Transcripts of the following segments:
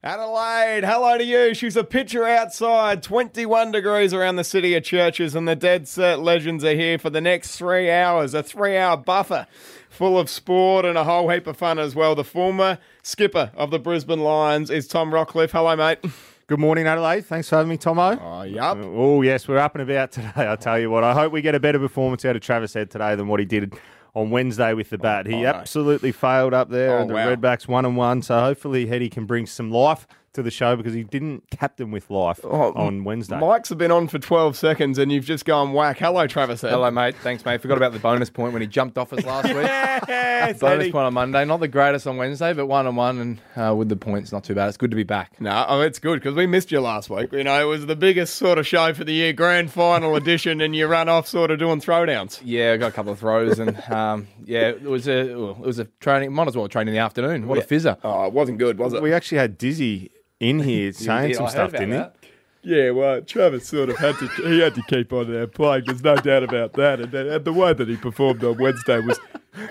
Adelaide, hello to you. She's a picture outside. 21 degrees around the city of churches, and the Dead Set Legends are here for the next three hours. A three hour buffer full of sport and a whole heap of fun as well. The former skipper of the Brisbane Lions is Tom Rockliff. Hello, mate. Good morning, Adelaide. Thanks for having me, Tomo. Oh, yup. Oh, yes, we're up and about today, I tell you what. I hope we get a better performance out of Travis Head today than what he did on Wednesday with the bat. He Oh, no. absolutely failed up there. Oh, and the wow. Redbacks one and one. So hopefully Hetty can bring some life to the show because he didn't captain with life Oh, on Wednesday. Mike's have been on for 12 seconds, and you've just gone whack. Hello, Travis. Head. Hello, mate. Thanks, mate. Forgot about the bonus point when he jumped off us last week. Yes, bonus Eddie. point on Monday. Not the greatest on Wednesday, but one on one and uh, with the points, not too bad. It's good to be back. No, oh, it's good because we missed you last week. You know, it was the biggest sort of show for the year, grand final edition, and you run off sort of doing throwdowns. Yeah, I got a couple of throws and um, yeah, it was a well, it was a training. Might as well train in the afternoon. What a fizzer! Oh, it wasn't good, was it? we actually had Dizzy in here saying some stuff, didn't he? that. Yeah, well, Travis sort of had to he had to keep on there playing. There's no doubt about that. And, and the way that he performed on Wednesday was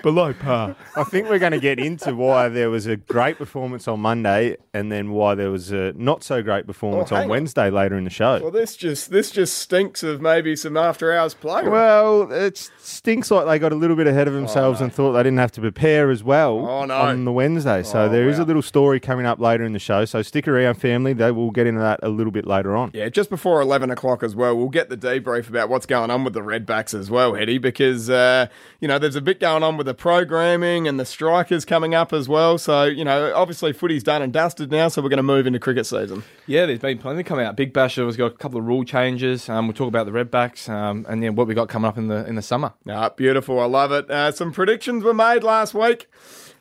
below par. I think we're going to get into why there was a great performance on Monday and then why there was a not so great performance Oh, on. Wednesday later in the show. Well, this just this just stinks of maybe some after hours play. Well, it stinks like they got a little bit ahead of oh, themselves and thought they didn't have to prepare as well Oh, no. on the Wednesday. So Oh, there is wow. a little story coming up later in the show. So stick around, family. They will get into that a little bit later on. Yeah, just before 11 o'clock as well, we'll get the debrief about what's going on with the Redbacks as well, Eddie, because, uh, you know, there's a bit going on with the programming and the strikers coming up as well. So, you know, obviously footy's done and dusted now, so we're going to move into cricket season. Yeah, there's been plenty coming out. Big Basher has got a couple of rule changes. Um, we'll talk about the Redbacks um, and then what we got coming up in the in the summer. Ah, beautiful. I love it. Uh, some predictions were made last week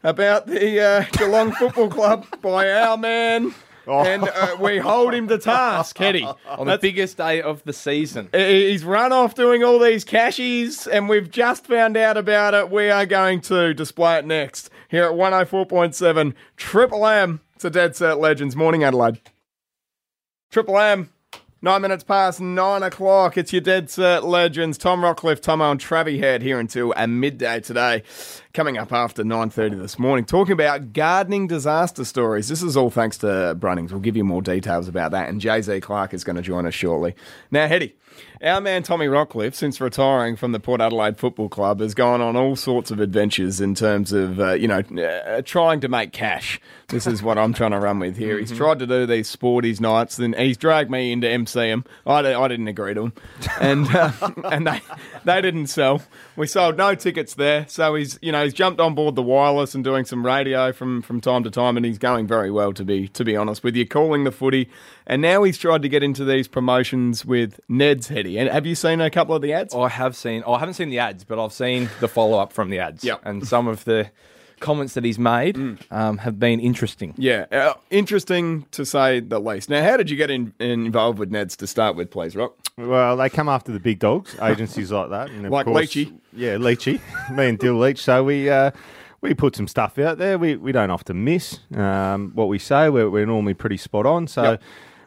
about the uh, Geelong Football Club by our man. And uh, we hold him to task, Eddie. On the biggest day of the season. He's run off doing all these cashies, and we've just found out about it. We are going to display it next here at 104.7 Triple M. It's a Dead Set Legends. Morning, Adelaide. Triple M. Nine minutes past nine o'clock. It's your Dead Set Legends. Tom Rockliff, Tomo, and Travie Head here until uh, midday today. Coming up after 9.30 this morning, talking about gardening disaster stories. This is all thanks to Brunnings. We'll give you more details about that. And Jay-Z Clark is going to join us shortly. Now, Hetty, our man Tommy Rockliff, since retiring from the Port Adelaide Football Club, has gone on all sorts of adventures in terms of, uh, you know, uh, trying to make cash. This is what I'm trying to run with here. He's tried to do these sporties nights, then he's dragged me into MC 'em. I, I didn't agree to him, and uh, and they they didn't sell. We sold no tickets there, so he's you know he's jumped on board the wireless and doing some radio from from time to time, and he's going very well to be to be honest with you, calling the footy, and now he's tried to get into these promotions with Ned's Heady. And have you seen a couple of the ads? I have seen. Oh, I haven't seen the ads, but I've seen the follow up from the ads. Yep. And some of the comments that he's made um, have been interesting. Yeah, uh, interesting to say the least. Now, how did you get in, involved with Ned's to start with, please, Rock? Well, they come after the big dogs, agencies like that. And of Like course, Leachy. Yeah, Leachy. Me and Dill Leach. So we uh, we put some stuff out there. We, we don't often miss um, what we say. We're, we're normally pretty spot on. So Yep.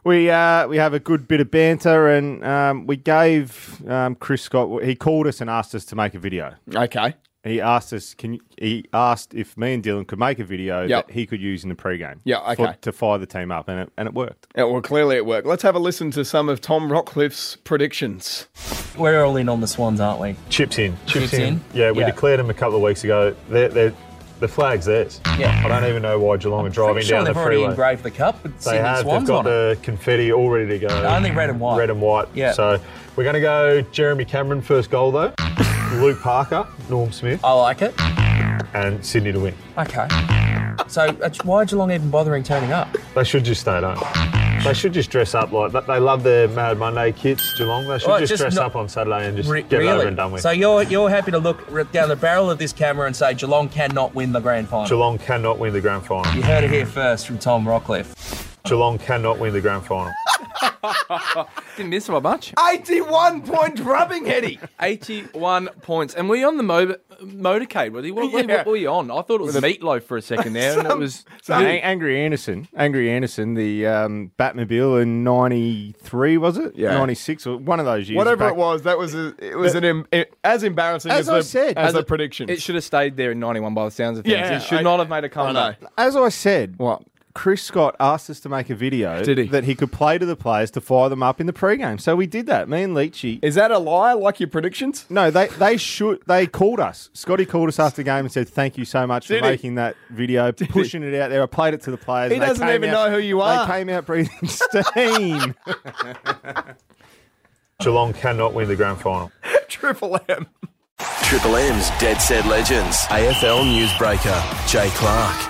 We uh, we have a good bit of banter, and um, we gave um, Chris Scott. He called us and asked us to make a video. Okay. He asked us, can you, he asked if me and Dylan could make a video Yep. that he could use in the pre-game. Yeah, for- okay. to fire the team up, and it, and it worked. Yeah, well, clearly it worked. Let's have a listen to some of Tom Rockliff's predictions. We're all in on the Swans, aren't we? Chips in. Chips, Chips in. in? Yeah, we Yeah. declared them a couple of weeks ago. They're, they're, the flag's theirs. Yeah. I don't even know why Geelong are driving sure down the they've already engraved the cup with they have. Swans They've got on it. the confetti all ready to go. Only red and white. Red and white. Yeah. So we're going to go Jeremy Cameron first goal though. Luke Parker, Norm Smith, I like it. and Sydney to win. Okay. So uh, why Geelong even bothering turning up? They should just stay at home. They should just dress up like they love their Mad Monday kits. Geelong. They should Well, just, just dress up on Saturday and just Re- get it really? over and done with. So you're you're happy to look down the barrel of this camera and say Geelong cannot win the grand final. Geelong cannot win the grand final. You heard it here first from Tom Rockliff. Geelong cannot win the grand final. Didn't miss by much. 81 point rubbing, Hetty. 81 points. And were you on the mo- motorcade? Were you, what, what- Yeah. what were you on? I thought it was meatloaf for a second there, and it was. Ang- Angry Anderson, Angry Anderson, the um, Batmobile in '93 was it? Yeah. '96 or one of those years. Whatever back. it was, that was a, it was an em- it- as embarrassing as, As I the, said. as, As the a- predictions. It should have stayed there in 91 by the sounds of things. Yeah, it should I- not have made a I comeback. know. As I said, What? Chris Scott asked us to make a video Did he? that he could play to the players to fire them up in the pre-game. So we did that. Me and Leachy. Is that a lie, like your predictions? No, they they should. They called us. Scotty called us after the game and said, "Thank you so much Did for he? making that video, pushing it out there." I played it to the players. He and they doesn't came even out- know who you are. They came out breathing steam. Geelong cannot win the grand final. Triple M. Triple M's Dead Set Legends. AFL newsbreaker, Jay Clark.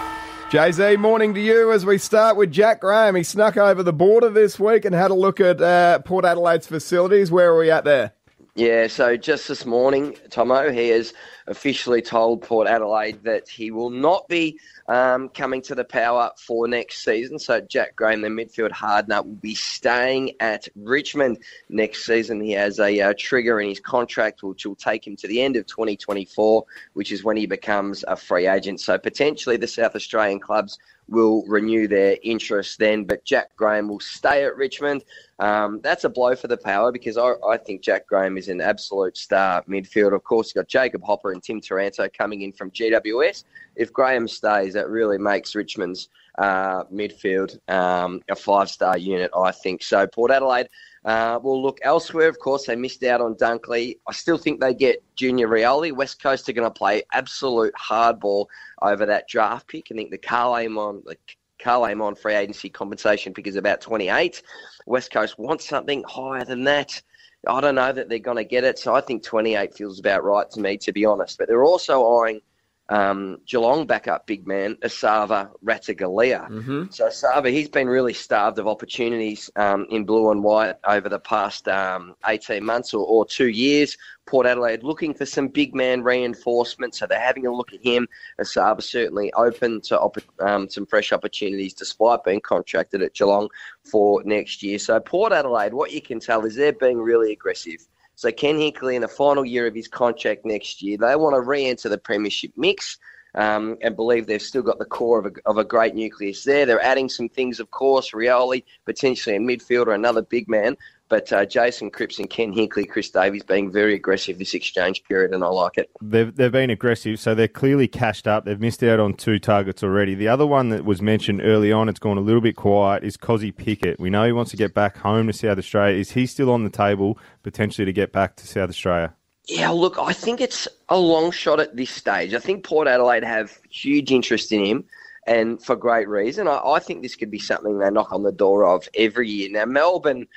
Jay Z, morning to you as we start with Jack Graham. He snuck over the border this week and had a look at uh, Port Adelaide's facilities. Where are we at there? Yeah, so just this morning, Tomo, he has officially told Port Adelaide that he will not be um, coming to the power for next season. So Jack Graham, the midfield hard nut, will be staying at Richmond next season. He has a uh, trigger in his contract which will take him to the end of 2024, which is when he becomes a free agent. So potentially the South Australian clubs will renew their interest then, but Jack Graham will stay at Richmond. Um, that's a blow for the power because I, I think Jack Graham is an absolute star midfield. Of course, you've got Jacob Hopper and Tim Taranto coming in from GWS. If Graham stays, that really makes Richmond's uh, midfield um, a five star unit, I think. So, Port Adelaide uh, will look elsewhere. Of course, they missed out on Dunkley. I still think they get Junior Rioli. West Coast are going to play absolute hardball over that draft pick. I think the Karl Amon, the Karl Amon free agency compensation pick is about 28. West Coast wants something higher than that. I don't know that they're going to get it, so I think 28 feels about right to me, to be honest. But they're also eyeing um, Geelong backup big man, Esava Ratugolea. So Esava, he's been really starved of opportunities um, in blue and white over the past um, 18 months or, or two years. Port Adelaide looking for some big man reinforcement, so they're having a look at him. Esava certainly open to op- um, some fresh opportunities despite being contracted at Geelong for next year. So Port Adelaide, what you can tell is they're being really aggressive. So Ken Hinkley in the final year of his contract next year, they want to re-enter the premiership mix. Um, and believe they've still got the core of a, of a great nucleus there. They're adding some things, of course, Rioli, potentially a midfielder, another big man. But uh, Jason Cripps and Ken Hinkley, Chris Davies being very aggressive this exchange period, and I like it. They've, they've been aggressive, so they're clearly cashed up. They've missed out on two targets already. The other one that was mentioned early on, it's gone a little bit quiet, is Cozzy Pickett. We know he wants to get back home to South Australia. Is he still on the table potentially to get back to South Australia? Yeah, look, I think it's a long shot at this stage. I think Port Adelaide have huge interest in him, and for great reason. I, I think this could be something they knock on the door of every year. Now, Melbourne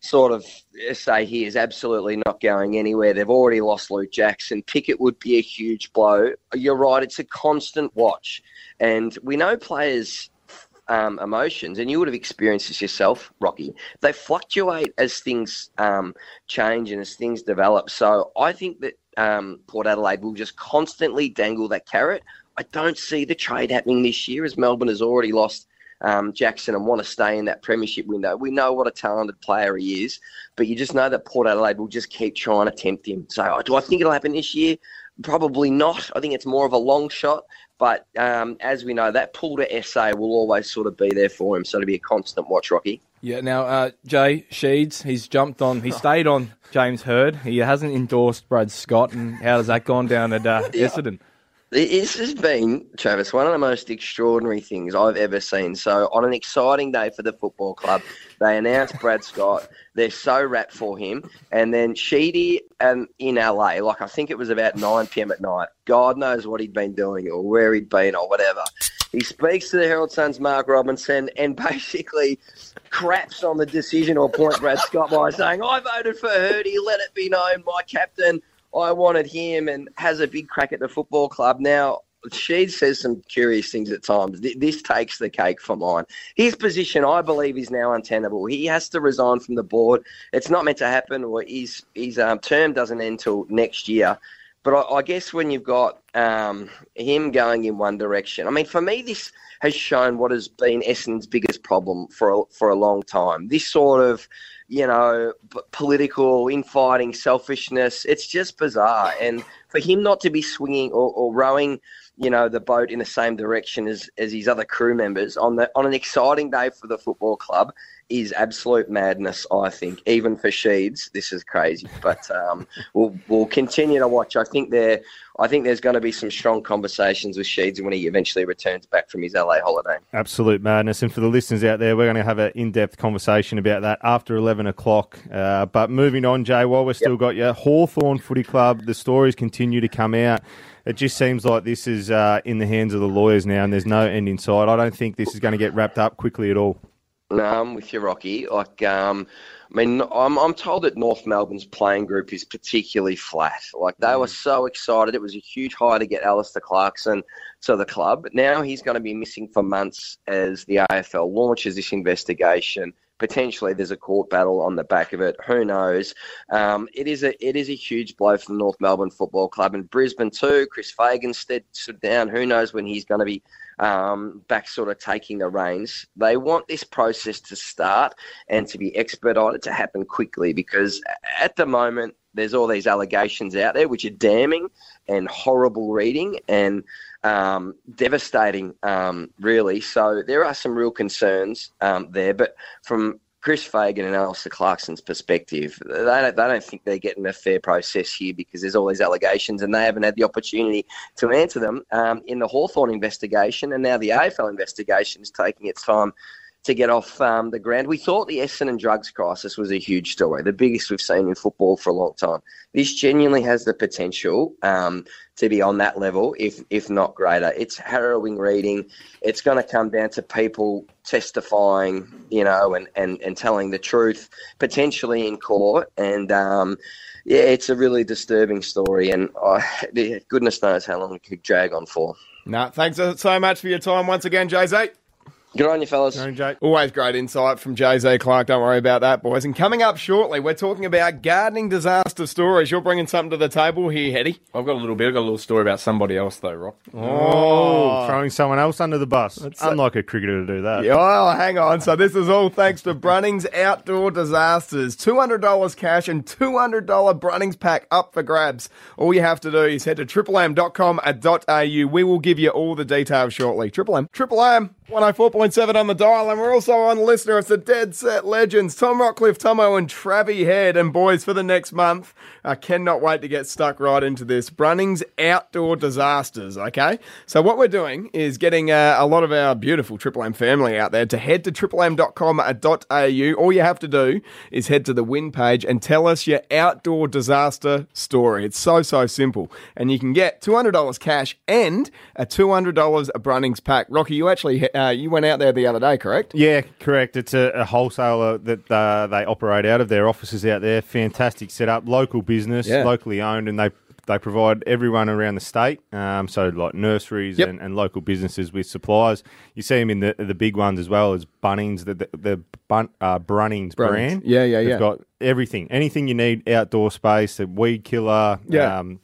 sort of say he is absolutely not going anywhere. They've already lost Luke Jackson. Pickett would be a huge blow. You're right, it's a constant watch. And we know players um, emotions, and you would have experienced this yourself, Rocky. They fluctuate as things um, change and as things develop. So I think that um, Port Adelaide will just constantly dangle that carrot. I don't see the trade happening this year, as Melbourne has already lost um, Jackson and want to stay in that premiership window. We know what a talented player he is, but you just know that Port Adelaide will just keep trying to tempt him. So do I think it'll happen this year? Probably not. I think it's more of a long shot. But um, as we know, that pull to SA will always sort of be there for him. So to be a constant watch, Rocky. Yeah, now, uh, Jay Sheeds, he's jumped on, he stayed on James Hird. He hasn't endorsed Brad Scott. And how has that gone down at uh, Essendon? This has been, Travis, one of the most extraordinary things I've ever seen. So, on an exciting day for the football club, they announced Brad Scott. They're so wrapped for him. And then Sheedy um, in LA, like I think it was about 9 p.m. at night. God knows what he'd been doing or where he'd been or whatever. He speaks to the Herald Sun's Mark Robinson and basically craps on the decision or point Brad Scott by saying, I voted for Hirdy, let it be known, my captain. I wanted him and has a big crack at the football club. Now, she says some curious things at times. This takes the cake for mine. His position, I believe, is now untenable. He has to resign from the board. It's not meant to happen, or his, his um, term doesn't end till next year. But I, I guess when you've got um, him going in one direction, I mean, for me, this has shown what has been Essendon's biggest problem for a, for a long time. This sort of you know, political infighting, selfishness. It's just bizarre. And for him not to be swinging or, or rowing you know, the boat in the same direction as, as his other crew members on the on an exciting day for the football club is absolute madness. I think even for Sheeds, this is crazy. But um, we'll we'll continue to watch. I think there, I think there's going to be some strong conversations with Sheeds when he eventually returns back from his LA holiday. Absolute madness. And for the listeners out there, we're going to have an in depth conversation about that after 11 o'clock. Uh, but moving on, Jay, while we've still got you, Hawthorn Footy Club, the stories continue to come out. It just seems like this is uh, in the hands of the lawyers now, and there's no end in sight. I don't think this is going to get wrapped up quickly at all. No, I'm with you, Rocky. Like, um, I mean, I'm, I'm told that North Melbourne's playing group is particularly flat. Like, they were so excited. It was a huge high to get Alastair Clarkson to the club. Now he's going to be missing for months as the AFL launches this investigation. Potentially, there's a court battle on the back of it. Who knows? Um, it is a it is a huge blow for the North Melbourne Football Club and Brisbane too. Chris Fagan stood, stood down. Who knows when he's going to be um, back sort of taking the reins. They want this process to start and to be expedited to happen quickly because at the moment there's all these allegations out there which are damning and horrible reading and um, devastating, um, really. So there are some real concerns um, there, but from Chris Fagan and Alastair Clarkson's perspective, they don't, they don't think they're getting a fair process here because there's all these allegations and they haven't had the opportunity to answer them um, in the Hawthorn investigation. And now the AFL investigation is taking its time to get off um, the ground. We thought the Essendon drugs crisis was a huge story, the biggest we've seen in football for a long time. This genuinely has the potential um, to be on that level, if if not greater. It's harrowing reading. It's going to come down to people testifying, you know, and, and, and telling the truth, potentially in court. And um, yeah, it's a really disturbing story, and uh, goodness knows how long it could drag on for. No, thanks so much for your time once again, Jay Z. Good on you, fellas. Always great insight from Jay Z Clark. Don't worry about that, boys. And coming up shortly, we're talking about gardening disaster stories. You're bringing something to the table here, Hetty. I've got a little bit. I've got a little story about somebody else, though, Rock. Oh. oh, throwing someone else under the bus. a- Unlike a cricketer to do that. Yeah, Oh, hang on. So this is all thanks to Brunnings Outdoor Disasters. $200 cash and $200 Brunnings pack up for grabs. All you have to do is head to triplem.com.au. We will give you all the details shortly. Triple M. Triple M. 104.7 on the dial, and we're also on listener. It's the Dead Set Legends, Tom Rockliff, Tomo, and Travie Head. And boys, for the next month, I cannot wait to get stuck right into this. Brunnings Outdoor Disasters, okay? So, what we're doing is getting uh, a lot of our beautiful Triple M family out there to head to triplem.com.au. All you have to do is head to the win page and tell us your outdoor disaster story. It's so, so simple. And you can get $200 cash and a $200 Brunnings pack. Rocky, you actually uh, you went out there the other day, correct? Yeah, correct. It's a, a wholesaler that uh, they operate out of their offices out there. Fantastic setup, local business, Yeah. locally owned, and they they provide everyone around the state. Um, so like nurseries Yep. and, and local businesses with supplies. You see them in the the big ones as well as Bunnings, the the, the bun, uh, Brunnings, Brunnings. brand. Yeah, yeah, They've yeah. got everything, anything you need outdoor space, a weed killer, Yeah. um,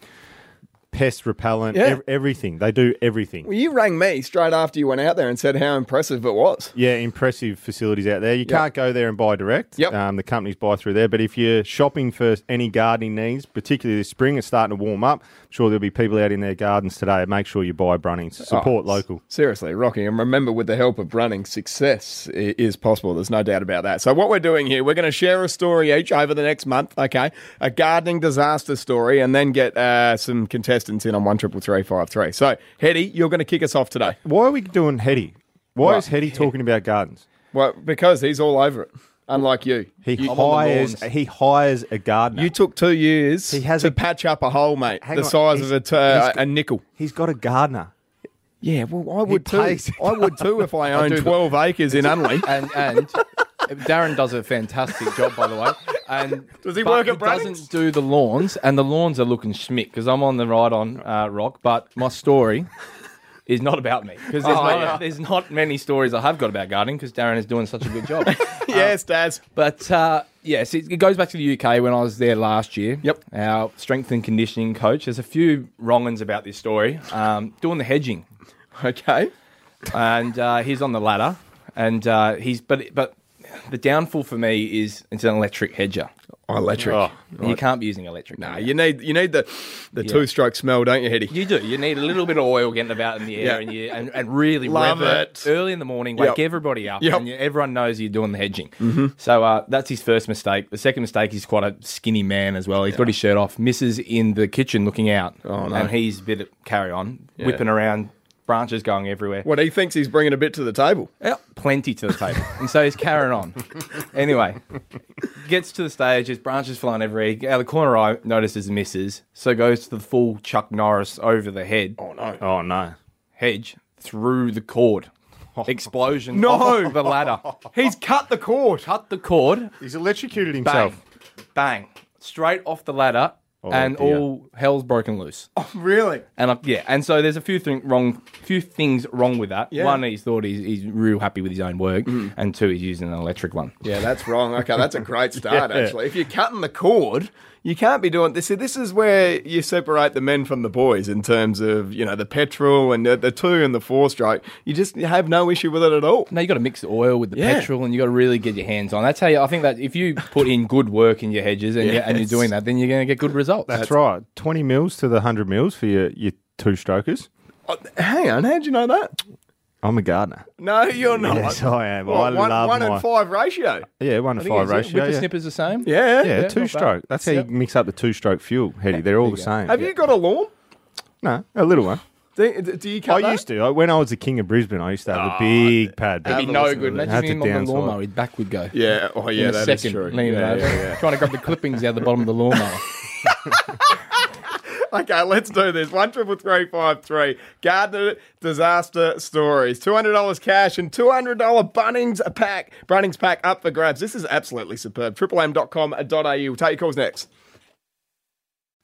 pest repellent, Yeah. ev- everything. They do everything. Well, you rang me straight after you went out there and said how impressive it was. Yeah, impressive facilities out there. You can't go there and buy direct. Yep. Um, the companies buy through there. But if you're shopping for any gardening needs, particularly this spring, it's starting to warm up. I'm sure there'll be people out in their gardens today. Make sure you buy Brunnings. Support Oh, local. Seriously, Rocky. And remember, with the help of running, success is possible. There's no doubt about that. So, what we're doing here, we're going to share a story each over the next month, okay? A gardening disaster story, and then get uh, some contestants in on 133353. So, Hetty, you're going to kick us off today. Why are we doing Hetty? Why Well, is Hetty talking about gardens? Well, because he's all over it, unlike you. He I'm on the hires. lawns. He hires a gardener. You took two years He has to a- patch up a hole, mate, Hang the on, size he's- of a, t- uh, he's- a nickel. He's got a gardener. Yeah, well, I would too. pays- I would too if I owned do, but- 12 acres in Unley. and and Darren does a fantastic job, by the way. And Does he work at he doesn't do the lawns, and the lawns are looking schmick because I'm on the ride on uh, rock. But my story is not about me because there's, Oh, not, yeah. there's not many stories I have got about gardening because Darren is doing such a good job. yes, Daz. But uh, yes, it, it goes back to the UK when I was there last year. Yep. Our strength and conditioning coach. There's a few wrong-uns about this story. Um, doing the hedging, Okay. and uh, he's on the ladder, and uh, he's but but the downfall for me is it's an electric hedger. Oh, electric. Oh, You can't be using electric. Nah, no. you need you need the the two stroke smell, don't you, Hetty? You do. You need a little bit of oil getting about in the air Yeah. and, you, and and really Love rev it. early in the morning. Wake Yep. everybody up, Yep. and you, everyone knows you're doing the hedging. Mm-hmm. So uh, that's his first mistake. The second mistake, he's quite a skinny man as well. He's got his shirt off, misses in the kitchen looking out, Oh, no. and he's a bit of carry on, whipping around, branches going everywhere. What he thinks he's bringing a bit to the table. Yeah, plenty to the table. and so he's carrying on. Anyway, gets to the stage, his branches flying everywhere. Out of the corner eye, notices misses, so goes to the full Chuck Norris over the head Oh no. Oh no. hedge through the cord. Explosion No. off the ladder. He's cut the cord. Cut the cord, He's electrocuted himself. bang, himself. bang, straight off the ladder, and dear. all hell's broken loose. Oh, really? And uh, yeah, and so there's a few thing wrong, few things wrong with that. Yeah. One, he's thought he's, he's real happy with his own work, and two, he's using an electric one. Yeah, that's wrong. Okay, that's a great start, Yeah. actually. If you're cutting the cord, you can't be doing this. See, this is where you separate the men from the boys in terms of, you know, the petrol and the, the two and the four stroke. You just have no issue with it at all. No, you got to mix the oil with the Yeah. petrol, and you got to really get your hands on. That's how you, I think that if you put in good work in your hedges and, you, and you're doing that, then you're going to get good results. That's, right. Twenty mils to the hundred mils for your, your two strokers. Oh, hang on, how'd you know that? I'm a gardener. No, you're not. Yes, I am. What, I one, love one my and five ratio. yeah one to five is it ratio. Yeah, Whippersnipper's the same. Yeah. yeah, Yeah, two stroke. bad. That's how Yep. you mix up the two stroke fuel. Hetty, they're all the same. Have you got a lawn? No, a little one. Do, do you cut I that? used to. I- When I was the king of Brisbane, I used to have a ah, big pad. It'd be no listen good. to that. Had Imagine to him on the downside. lawnmower, his back would go. Yeah, oh yeah, that is true. Yeah, yeah, yeah. trying to grab the clippings out of the bottom of the lawnmower. Okay, let's do this. One triple three five three. Gardner disaster stories. Two hundred dollars cash and two hundred dollar Brunnings pack. Brunnings pack up for grabs. This is absolutely superb. triplem.com.au. We'll take your calls next.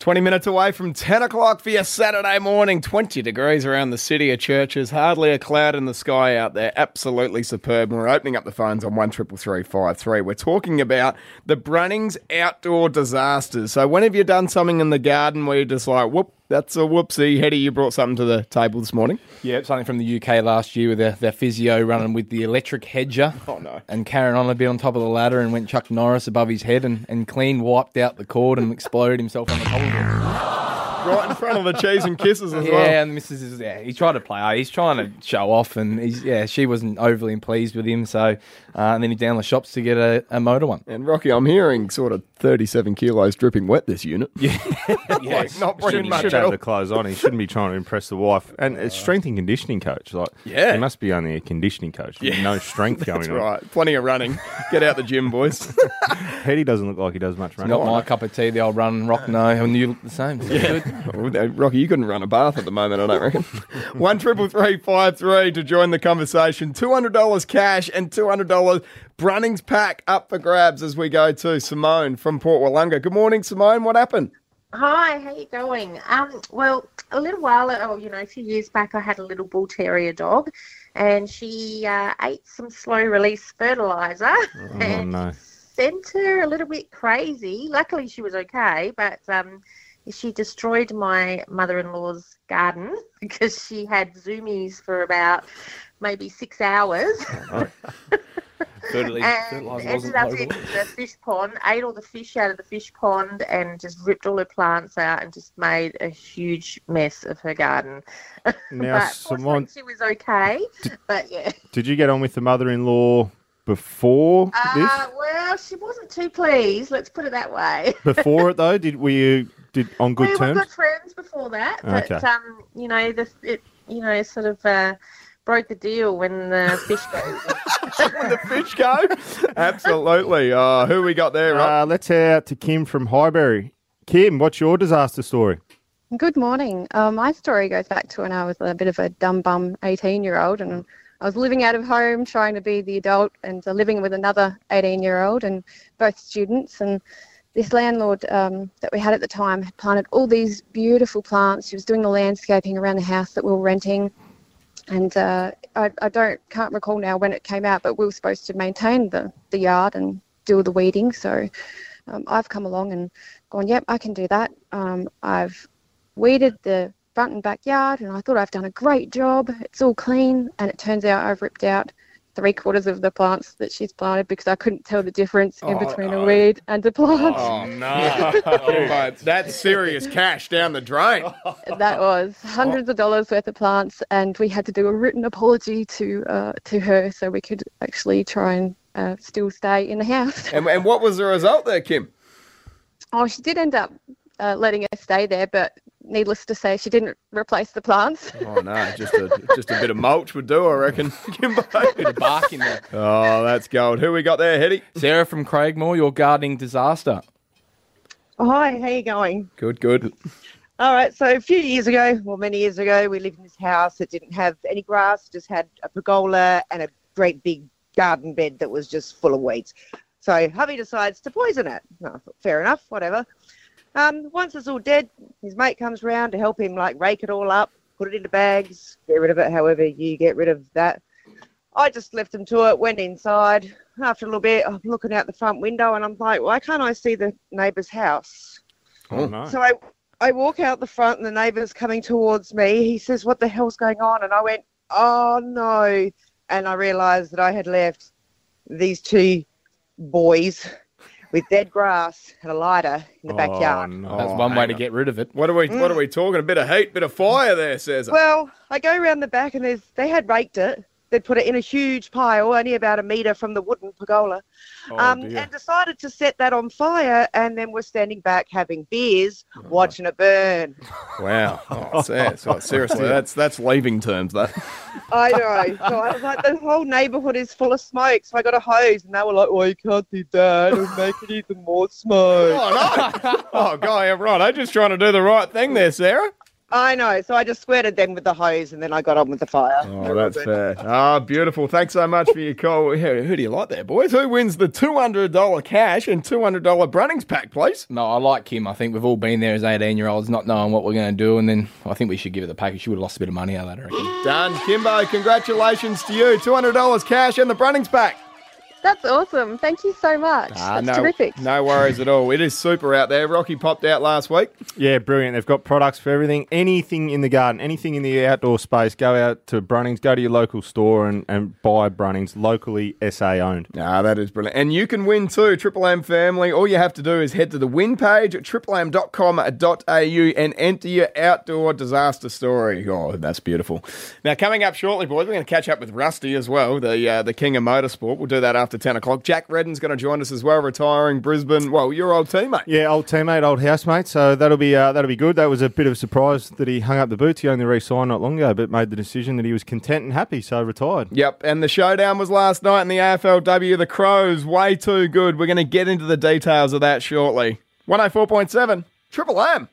20 minutes away from 10 o'clock for your Saturday morning. 20 degrees around the city of churches. Hardly a cloud in the sky out there. Absolutely superb. And We're opening up the phones on 133353. We're talking about the Brunnings outdoor disasters. So, when have you done something in the garden where you're just like, whoop, that's a whoopsie? Hetty, you brought something to the table this morning. yeah, something from the UK last year with their, their physio running with the electric hedger. Oh, no. And carrying on a bit on top of the ladder and went Chuck Norris above his head and, and clean wiped out the cord and exploded himself on the cobblestone. Right in front of the cheese and kisses as Yeah, well. Yeah, and missus is yeah. He tried to play. He's trying to show off, and he's yeah. She wasn't overly pleased with him, so uh, and then he down the shops to get a, a motor one. And Rocky, I'm hearing sort of 37 kilos dripping wet this unit. Yeah, Like, not bringing He much should have the clothes on. He shouldn't be trying to impress the wife. And it's strength and conditioning coach. Like, Yeah. he must be only a conditioning coach. with No strength going That's on. right. Plenty of running. Get out the gym, boys. Hetty doesn't look like he does much running. not my cup of tea. The old run rock. No, and you look the same. Yeah. Oh, no, Rocky, you couldn't run a bath at the moment, I don't reckon. One triple three five three to join the conversation. Two hundred dollars cash and two hundred dollars Brunnings pack up for grabs as we go to Simone from Port Willunga. Good morning, Simone. What happened? Hi, how you going? Um, well, a little while, oh, you know, a few years back, I had a little bull terrier dog, and she uh, ate some slow release fertilizer, and no. sent her a little bit crazy. Luckily, she was okay, but um, she destroyed my mother-in-law's garden because she had zoomies for about maybe six hours. Fertilizer, and ended up in the fish pond, ate all the fish out of the fish pond, and just ripped all her plants out and just made a huge mess of her garden. Now, but Simone, she was okay. But yeah, did you get on with the mother-in-law before this? uh, well, she wasn't too pleased. Let's put it that way. Before it though, did were you did on good we were terms? good friends before that, but Okay. um, you know, the it, you know, sort of uh, broke the deal when the fish goes. When the fish go? Absolutely. Uh, who we got there, Rock? Uh, let's head out to Kim from Highbury. Kim, what's your disaster story? Good morning. Uh, my story goes back to when I was a bit of a dumb bum 18 year old and I was living out of home trying to be the adult and uh, living with another 18 year old and both students. And this landlord um, that we had at the time had planted all these beautiful plants. She was doing the landscaping around the house that we were renting. And uh, I, I don't can't recall now when it came out, but we were supposed to maintain the, the yard and do the weeding. So um, I've come along and gone, yep, I can do that. Um, I've weeded the front and backyard, and I thought I've done a great job. It's all clean, and it turns out I've ripped out three quarters of the plants that she's planted because I couldn't tell the difference in Oh, between no. a weed and a plant. Oh no! But that's serious cash down the drain. That was hundreds of dollars worth of plants, and we had to do a written apology to uh, to her so we could actually try and uh, still stay in the house. And, and what was the result there, Kim? Oh, she did end up uh, letting us stay there, but needless to say, she didn't replace the plants. Oh no, just a just a bit of mulch would do, I reckon. Kimbo. Bit of bark in there. Oh, that's gold. Who we got there, Hetty? Sarah from Craigmore, your gardening disaster. Hi, how you going? Good, good. All right, so a few years ago, well, many years ago, we lived in this house that didn't have any grass, just had a pergola and a great big garden bed that was just full of weeds. So hubby decides to poison it. No, fair enough, whatever. Um, once it's all dead, his mate comes round to help him like rake it all up, put it into bags, get rid of it, however you get rid of that. I just left him to it, went inside. After a little bit, I'm looking out the front window and I'm like, why can't I see the neighbour's house? Oh, no. So I, I walk out the front and the neighbour's coming towards me. He says, What the hell's going on? And I went, Oh no. And I realised that I had left these two boys with dead grass and a lighter in the backyard. Oh, That's one way to get rid of it. What are we what are mm. we talking? A bit of heat, bit of fire there, says. Well, I go around the back and there's they had raked it. They'd put it in a huge pile, only about a metre from the wooden pergola, Oh, um, and decided to set that on fire. And then we're standing back having beers, watching it burn. Wow. Oh, ser- so- seriously, that's that's leaving terms, though. I know. So I was like, the whole neighbourhood is full of smoke. So I got a hose, and they were like, "Well, you can't do that. It'll make it even more smoke." Oh no! Oh, guy, I'm right. I'm just trying to do the right thing there, Sarah. I know. So I just squirted them with the hose, and then I got on with the fire. Oh, that's fair. Ah, beautiful. Thanks so much for your call. Who, who do you like there, boys? Who wins the $200 cash and $200 Brunnings pack, please? No, I like Kim. I think we've all been there as 18 year olds, not knowing what we're going to do. And then I think we should give it the package. She would have lost a bit of money out of that, I reckon. Done. Kimbo, congratulations to you. $200 cash and the Brunnings pack. That's awesome. Thank you so much. Ah, That's no, terrific. no worries at all. It is super out there. Rocky popped out last week. Yeah, brilliant. They've got products for everything. Anything in the garden, anything in the outdoor space, go out to Brunnings, go to your local store and, and buy Brunnings, locally SA owned. Ah, that is brilliant. And you can win too, Triple M family. All you have to do is head to the win page at triplem.com.au and enter your outdoor disaster story. Oh, that's beautiful. Now, coming up shortly, boys, we're going to catch up with Rusty as well, the uh, the king of motorsport. We'll do that after 10 o'clock. Jack Redden's going to join us as well, retiring Brisbane. Well, your old teammate. Yeah, old teammate, old housemate. So that'll be uh, that'll be good. That was a bit of a surprise that he hung up the boots. He only re-signed not long ago, but made the decision that he was content and happy, so retired. Yep, and the showdown was last night in the AFLW. The Crows, way too good. We're going to get into the details of that shortly. 104.7, Triple M.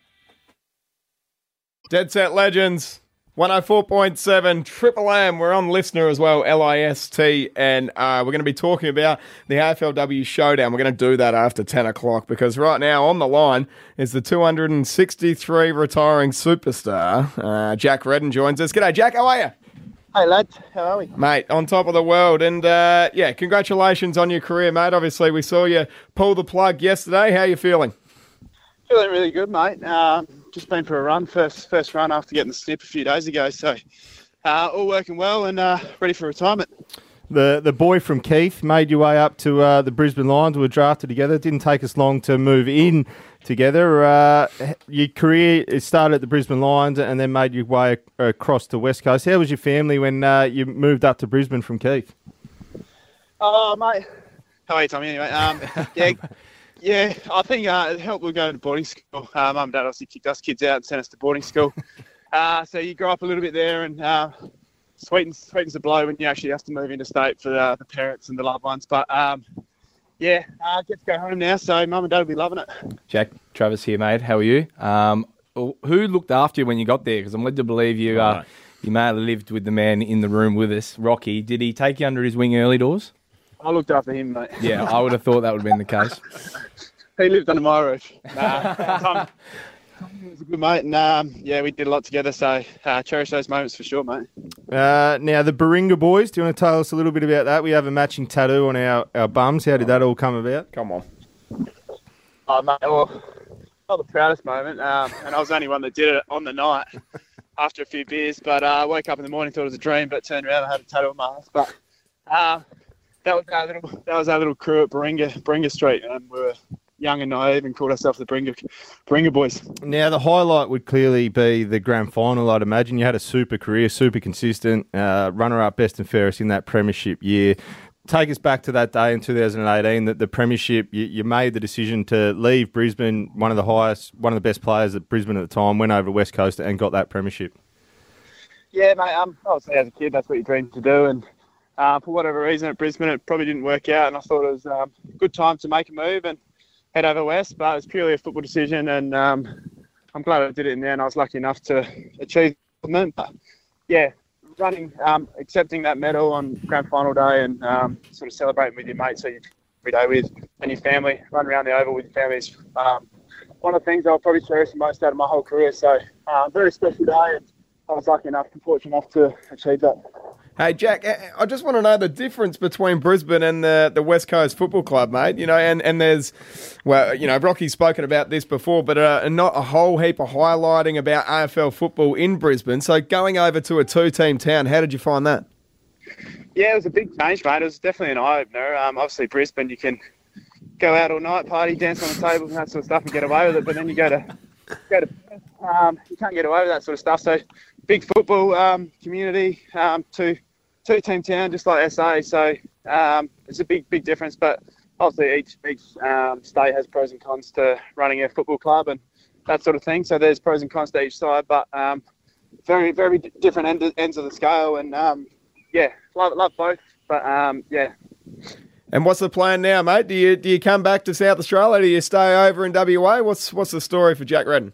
Dead Set Legends, 104.7, Triple M. We're on listener as well, L I S T, and uh, we're going to be talking about the AFLW showdown. We're going to do that after 10 o'clock because right now on the line is the 263 retiring superstar. Uh, Jack Redden joins us. G'day, Jack. How are you? Hey lads, how are we? Mate, on top of the world. And uh, yeah, congratulations on your career, mate. Obviously, we saw you pull the plug yesterday. How are you feeling? Feeling really good, mate. Um, just been for a run, first first run after getting the snip a few days ago. So uh, all working well and uh, ready for retirement. The the boy from Keith made your way up to uh, the Brisbane Lions. We were drafted together. It didn't take us long to move in together. Uh, your career it started at the Brisbane Lions and then made your way across to West Coast. How was your family when uh, you moved up to Brisbane from Keith? Oh, mate. How are you, Tommy? Anyway, um, yeah, yeah. I think uh, it helped. We go to boarding school. Uh, Mum and Dad obviously kicked us kids out and sent us to boarding school. Uh, so you grow up a little bit there, and uh, sweetens sweetens the blow when you actually have to move interstate for the, the parents and the loved ones. But um, yeah, uh, get to go home now. So Mum and Dad will be loving it. Jack, Travis here, mate. How are you? Um, who looked after you when you got there? Because I'm led to believe you uh, you may have lived with the man in the room with us, Rocky. Did he take you under his wing early doors? I looked after him, mate. Yeah, I would have thought that would have been the case. he lived under my roof. Nah, Tom, Tom was a good mate, and um, yeah, we did a lot together. So uh, cherish those moments for sure, mate. Uh, now, the Baringa boys, do you want to tell us a little bit about that? We have a matching tattoo on our, our bums. How did that all come about? Come on. Oh, mate, well, not the proudest moment, um, and I was the only one that did it on the night after a few beers. But uh, I woke up in the morning, thought it was a dream, but turned around and had a tattoo on my ass. But uh, that was our little that was our little crew at Baringa, Baringa Street, and we were young and naive and called ourselves the Baringa, Baringa Boys. Now, the highlight would clearly be the grand final, I'd imagine. You had a super career, super consistent, uh, runner up best and fairest in that premiership year. Take us back to that day in 2018 that the premiership, you, you made the decision to leave Brisbane, one of the highest, one of the best players at Brisbane at the time, went over to West Coast and got that premiership. Yeah, mate. Um, obviously as a kid, that's what you dreamed to do, and uh, for whatever reason at Brisbane, it probably didn't work out, and I thought it was um, a good time to make a move and head over west. But it was purely a football decision, and um, I'm glad I did it in there, and I was lucky enough to achieve it. But yeah, running, um, accepting that medal on grand final day, and um, sort of celebrating with your mates, so every day with and your family, run around the oval with your family is um, one of the things I'll probably cherish the most out of my whole career. So uh, very special day, and I was lucky enough and fortunate enough to achieve that. Hey Jack, I just want to know the difference between Brisbane and the, the West Coast Football Club, mate. You know, and, and there's, well, you know, Rocky's spoken about this before, but uh, not a whole heap of highlighting about AFL football in Brisbane. So going over to a two team town, how did you find that? Yeah, it was a big change, mate. It was definitely an eye opener. Um, obviously, Brisbane, you can go out all night, party, dance on the tables, and that sort of stuff, and get away with it. But then you go to go to um, you can't get away with that sort of stuff. So, big football um, community, um, two two team town, just like SA. So um, it's a big big difference. But obviously, each each um, state has pros and cons to running a football club and that sort of thing. So there's pros and cons to each side, but um, very very different end, ends of the scale. And um, yeah, love love both. But um, yeah, And what's the plan now, mate? Do you do you come back to South Australia? Do you stay over in WA? What's what's the story for Jack Redden?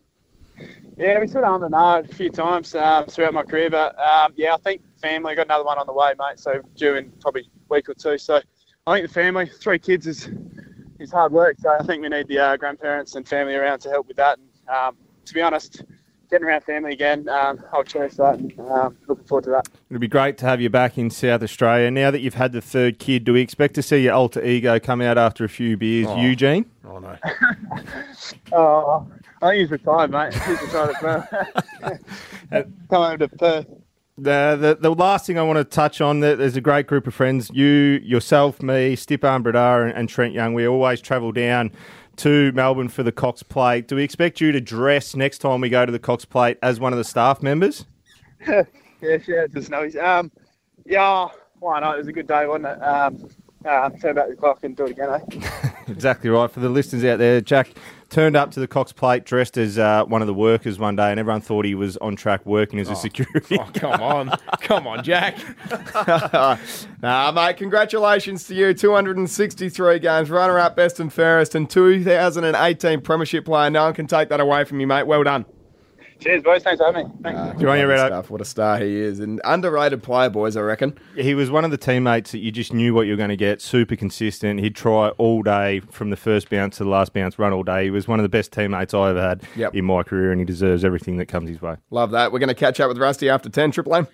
Yeah, we sort of on the nod a few times um, throughout my career, but um, yeah, I think family got another one on the way, mate. So due in probably a week or two. So I think the family, three kids, is is hard work. So I think we need the uh, grandparents and family around to help with that. And um, to be honest, getting around family again, um, I'll cherish that. And um, looking forward to that. It'll be great to have you back in South Australia. Now that you've had the third kid, do we expect to see your alter ego come out after a few beers, Oh. Eugene? Oh no. Oh, I he's retired, mate. He's retired. Come over to Perth. The, the the last thing I want to touch on, there- there's a great group of friends. You, yourself, me, Stipan Bradar, and, and Trent Young. We always travel down to Melbourne for the Cox Plate. Do we expect you to dress next time we go to the Cox Plate as one of the staff members? yeah, yeah, just Snowies. Um, yeah, why not? It was a good day, wasn't it? Um, uh, turn back the clock and do it again, eh? Exactly right. For the listeners out there, Jack turned up to the Cox Plate dressed as uh, one of the workers one day, and everyone thought he was on track working as a security. Oh, come on. Come on, Jack. nah, mate, congratulations to you. 263 games, runner up, best and fairest, and 2018 Premiership player. No one can take that away from you, mate. Well done. Cheers, boys. Thanks for having me. Thanks. Good on you, Great Redo. stuff. What a star he is. And underrated player, boys, I reckon. He was one of the teammates that you just knew what you were going to get. Super consistent. He'd try all day from the first bounce to the last bounce, run all day. He was one of the best teammates I ever had Yep. in my career, and he deserves everything that comes his way. Love that. We're going to catch up with Rusty after 10, Triple M.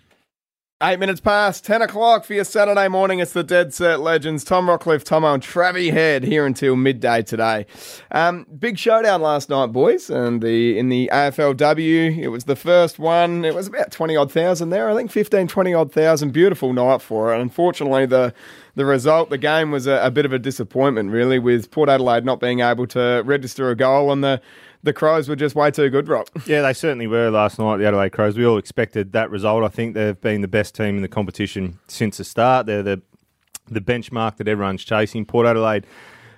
Eight minutes past 10 o'clock for your Saturday morning. It's the Dead Set Legends. Tom Rockliff, Tomo, and Travie Head here until midday today. Um, big showdown last night, boys, and the in the AFLW. It was the first one. It was about 20 odd thousand there. I think 15, 20 odd thousand. Beautiful night for it. Unfortunately, the the result, the game was a, a bit of a disappointment, really, with Port Adelaide not being able to register a goal, on the the Crows were just way too good, Rock. Yeah, they certainly were last night, the Adelaide Crows. We all expected that result. I think they've been the best team in the competition since the start. They're the the benchmark that everyone's chasing. Port Adelaide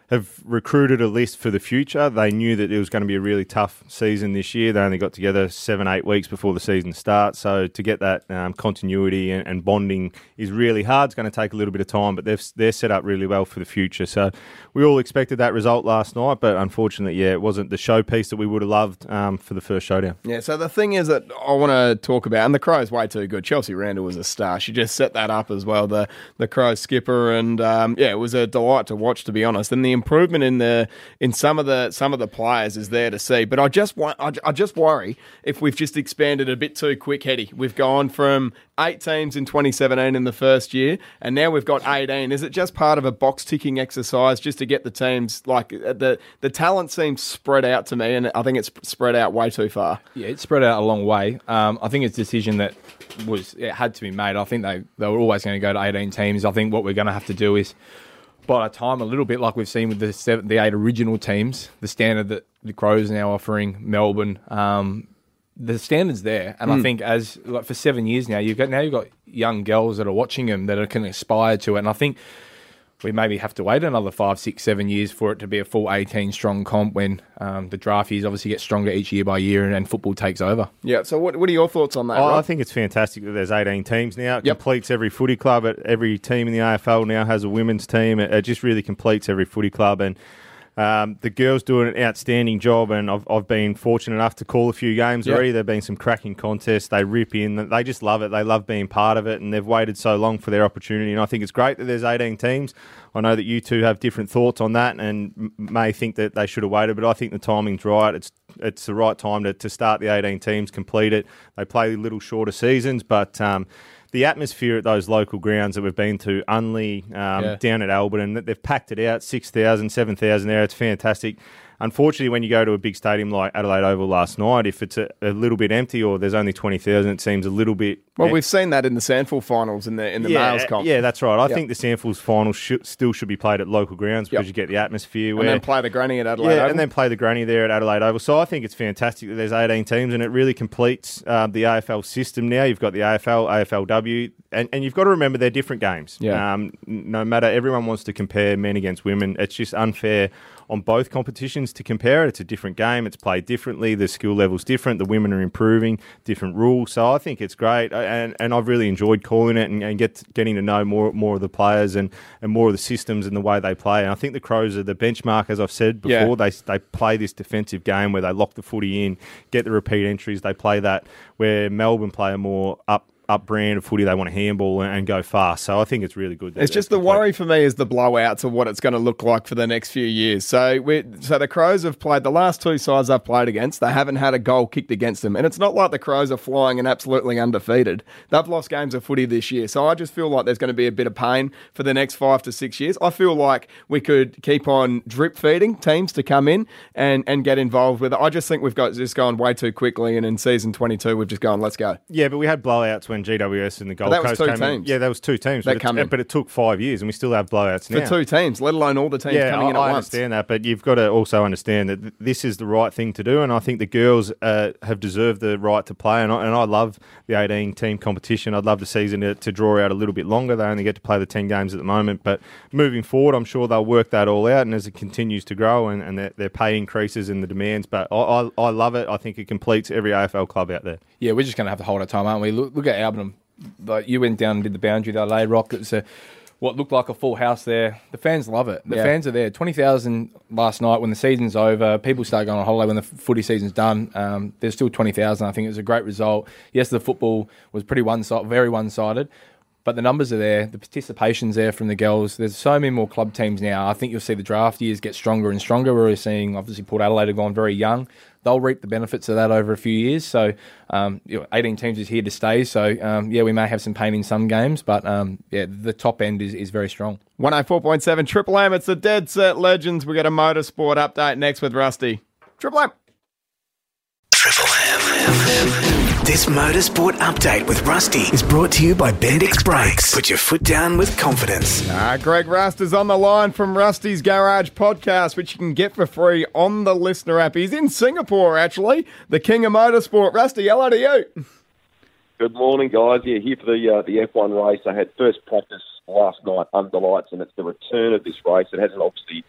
have recruited a list for the future. They knew that it was going to be a really tough season this year. They only got together seven, eight weeks before the season starts. So to get that um, continuity and, and bonding is really hard. It's going to take a little bit of time, but they've, they're set up really well for the future. So we all expected that result last night, but unfortunately, yeah, it wasn't the showpiece that we would have loved um, for the first showdown. Yeah, so the thing is that I want to talk about, and the Crows way too good. Chelsea Randall was a star. She just set that up as well. The the Crows skipper, and um, yeah, it was a delight to watch, to be honest. And the improvement in the in some of the some of the players is there to see. But I just want I, I just worry if we've just expanded a bit too quick heady. We've gone from eight teams in 2017 in the first year, and now we've got 18. Is it just part of a box ticking exercise just to get the teams like uh, the the talent seems spread out to me, and I think it's spread out way too far. Yeah, it's spread out a long way. Um, I think it's a decision that was it had to be made. I think they they were always going to go to 18 teams. I think what we're going to have to do is by the time a little bit like we've seen with the seven, the eight original teams, the standard that the Crows are now offering Melbourne. Um, the standards there, and I Hmm. Mm. think as like for seven years now, you've got now you've got young girls that are watching them that are, can aspire to it, and I think we maybe have to wait another five, six, seven years for it to be a full eighteen strong comp when um, the draft years obviously get stronger each year by year, and, and football takes over. Yeah. So what what are your thoughts on that? Oh, I think it's fantastic that there's 18 teams now. It completes every footy club. Every team in the AFL now has a women's team. It, it just really completes every footy club. And um, the girls do an outstanding job. And I've, I've been fortunate enough to call a few games Yep. already. There've been some cracking contests. They rip in. They just love it. They love being part of it. And they've waited so long for their opportunity. And I think it's great that there's 18 teams. I know that you two have different thoughts on that and may think that they should have waited, but I think the timing's right. It's it's the right time to, to start the 18 teams, complete it. They play little shorter seasons, but um, the atmosphere at those local grounds that we've been to, Unley, um, Yeah. down at Alberton, they've packed it out, 6,000, 7,000 there. It's fantastic. Unfortunately, when you go to a big stadium like Adelaide Oval last night, if it's a, a little bit empty or there's only 20,000, it seems a little bit Well, we've seen that in the SANFL finals in the in the yeah, males comp. Yeah, that's right. I Yep. think the SANFLs final should, still should be played at local grounds because you get the atmosphere. and then play the granny at Adelaide. yeah, Oval. and then play the granny there at Adelaide Oval. So I think it's fantastic that there's 18 teams and it really completes um, the AFL system now. You've got the AFL, AFLW, and, and you've got to remember they're different games. Yeah. Um, no matter, everyone wants to compare men against women. It's just unfair on both competitions to compare it. It's a different game. It's played differently. The skill level's different. The women are improving, different rules. So I think it's great. And, and I've really enjoyed calling it and, and get, getting to know more more of the players and, and more of the systems and the way they play. And I think the Crows are the benchmark, as I've said Yeah. before. They, they play this defensive game where they lock the footy in, get the repeat entries. They play that where Melbourne play a more up up brand of footy. They want to handball and, and go fast. So I think it's really good. that It's just the worry for me is the blowouts of what it's going to look like for the next few years. So we so the Crows have played the last two sides I've played against. They haven't had a goal kicked against them, and it's not like the Crows are flying and absolutely undefeated. They've lost games of footy this year, so I just feel like there's going to be a bit of pain for the next five to six years. I feel like we could keep on drip feeding teams to come in and and get involved with it. I just think we've got just gone way too quickly, and in season 22 we've just gone let's go. Yeah, but we had blowouts when GWS and the Gold that was Coast two came in. teams. Yeah, that was two teams. That but, come it, in. but it took five years, and we still have blowouts now. For now. two teams, let alone all the teams yeah, coming I, in at I once. understand that, but you've got to also understand that th- this is the right thing to do, and I think the girls uh, have deserved the right to play, and I, and I love the 18 team competition. I'd love the season to, to draw out a little bit longer. They only get to play the 10 games at the moment, but moving forward, I'm sure they'll work that all out, and as it continues to grow, and, and their, their pay increases and the demands, but I, I, I love it. I think it completes every AFL club out there. Yeah, we're just going to have to hold our time, aren't we? Look, look at Like you went down and did the boundary the other day, Rock. It's a what looked like a full house there. The fans love it. The Yeah. fans are there. Twenty thousand last night when the season's over. People start going on holiday when the footy season's done. Um, there's still twenty thousand. I think it was a great result. Yes, the football was pretty one sided, very one sided. But the numbers are there, the participation's there from the girls. There's so many more club teams now. I think you'll see the draft years get stronger and stronger. We're seeing obviously Port Adelaide have gone very young. They'll reap the benefits of that over a few years. So, um, you know, 18 teams is here to stay. So, um, yeah, we may have some pain in some games, but um, yeah, the top end is, is very strong. 104.7 Triple M. It's the Dead Set Legends. We got a motorsport update next with Rusty. Triple M. This motorsport update with Rusty is brought to you by Bendix Brakes. Put your foot down with confidence. Uh, Greg Rust is on the line from Rusty's Garage podcast, which you can get for free on the listener app. He's in Singapore, actually, the king of motorsport. Rusty, hello to you. Good morning, guys. Yeah, here for the uh, the F1 race. I had first practice last night under lights, and it's the return of this race. It hasn't obviously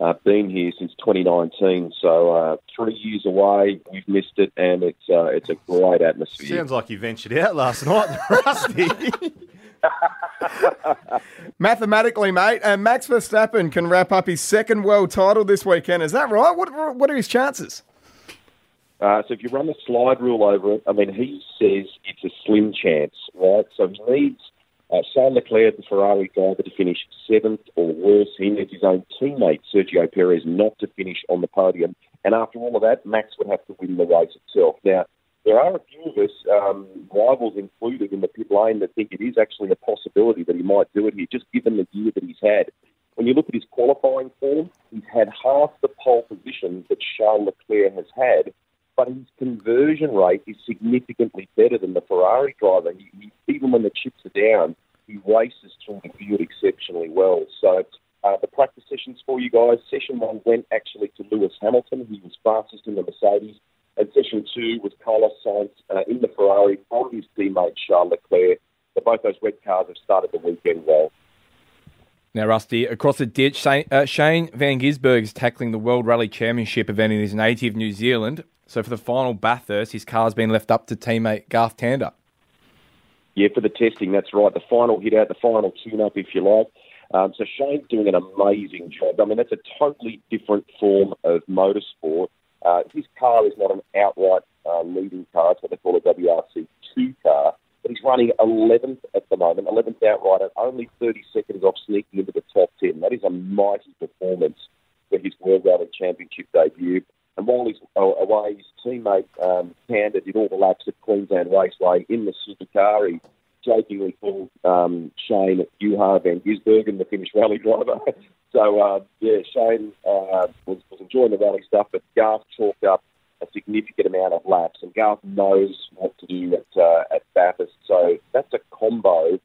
uh, been here since 2019, so uh, three years away. We've missed it, and it's uh, it's a great atmosphere. Sounds like you ventured out last night, Rusty. Mathematically, mate, and Max Verstappen can wrap up his second world title this weekend. Is that right? What, what are his chances? Uh, so if you run the slide rule over it, I mean, he says it's a slim chance, right? So he needs Uh, Charles Leclerc, the Ferrari driver, to finish seventh or worse. He needs his own teammate, Sergio Perez, not to finish on the podium. And after all of that, Max would have to win the race itself. Now, there are a few of us, um, rivals included in the pit lane, that think it is actually a possibility that he might do it here, just given the year that he's had. When you look at his qualifying form, he's had half the pole positions that Charles Leclerc has had, but his conversion rate is significantly better than the Ferrari driver. He, he, even when the chips are down, he races through the field exceptionally well. So uh, the practice sessions for you guys, session one went actually to Lewis Hamilton. He was fastest in the Mercedes. And session two was Carlos Sainz uh, in the Ferrari on his teammate Charles Leclerc. So both those red cars have started the weekend well. Now, Rusty, across the ditch, Shane, uh, Shane Van Gisbergen is tackling the World Rally Championship event in his native New Zealand. So for the final Bathurst, his car's been left up to teammate Garth Tander. Yeah, for the testing, that's right. The final hit out, the final tune-up, if you like. Um, so Shane's doing an amazing job. I mean, that's a totally different form of motorsport. Uh, his car is not an outright uh, leading car. It's what they call a WRC2 car. But he's running 11th at the moment, 11th outright, and only 30 seconds off sneaking into the top 10. That is a mighty performance for his World Rally Championship debut. And while he's away, his teammate um, Tander did all the laps at Queensland Raceway in the supercar. He jokingly called um, Shane Juha Van Gisbergen the Finnish rally driver. so, uh, yeah, Shane uh, was, was enjoying the rally stuff, but Garth chalked up a significant amount of laps, and Garth knows what to do at, uh, at Bathurst. So that's a combo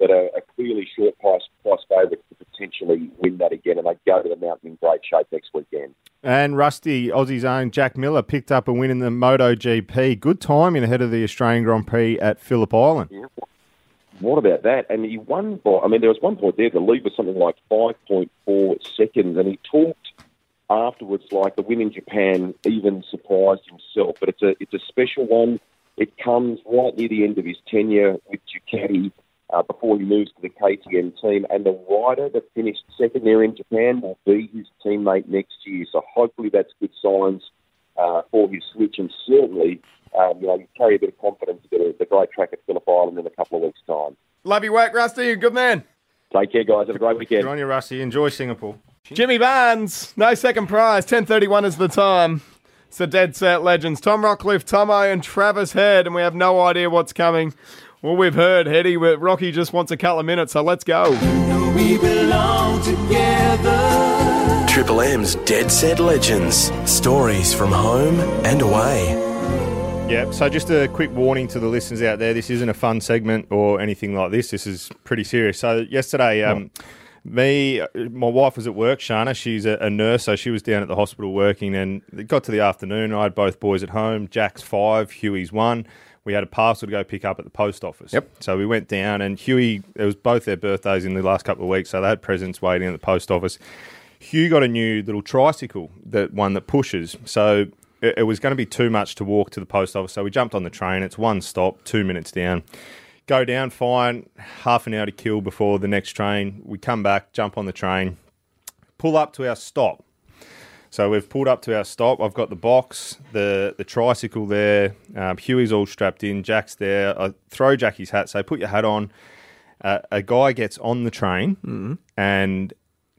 that are, are clearly short price price favourites to potentially win that again, and they go to the mountain in great shape next weekend. And Rusty, Aussie's own Jack Miller picked up a win in the MotoGP. Good timing ahead of the Australian Grand Prix at Phillip Island. Yeah. What about that? And he won by, I mean, there was one point there, the lead was something like 5.4 seconds, and he talked afterwards like the win in Japan even surprised himself. But it's a, it's a special one. It comes right near the end of his tenure with Ducati uh, before he moves to the KTM team. And the rider that finished second there in Japan will be his teammate next year. So hopefully that's good signs uh, for his switch, and certainly um, you know you carry a bit of confidence to get the great track at Phillip Island in a couple of weeks' time. Love your work, Rusty. You're good man. Take care, guys. Have a great weekend. Good on you, Rusty. Enjoy Singapore. Jimmy Barnes, no second prize. 10.31 is the time. It's the Dead Set Legends. Tom Rockliff, Tomo, and Travis Head, and we have no idea what's coming. Well, we've heard, Heady, Rocky just wants a couple of minutes, so let's go. We belong together. Triple M's Dead Set Legends. Stories from home and away. Yep. So just a quick warning to the listeners out there: this isn't a fun segment or anything like this. This is pretty serious. So yesterday, um, me, my wife was at work. Shana, she's a, a, nurse, so she was down at the hospital working. And it got to the afternoon. I had both boys at home. Jack's five, Huey's one. We had a parcel to go pick up at the post office. Yep. So we went down, and Huey. It was both their birthdays in the last couple of weeks, so they had presents waiting at the post office. Hugh got a new little tricycle, that one that pushes. So it, it was going to be too much to walk to the post office. So we jumped on the train. It's one stop, two minutes down. Go down, fine. Half an hour to kill before the next train. We come back, jump on the train, pull up to our stop. So we've pulled up to our stop. I've got the box, the the tricycle there. Um, Huey's all strapped in. Jack's there. I throw Jackie's hat. Say, put your hat on. Uh, a guy gets on the train, and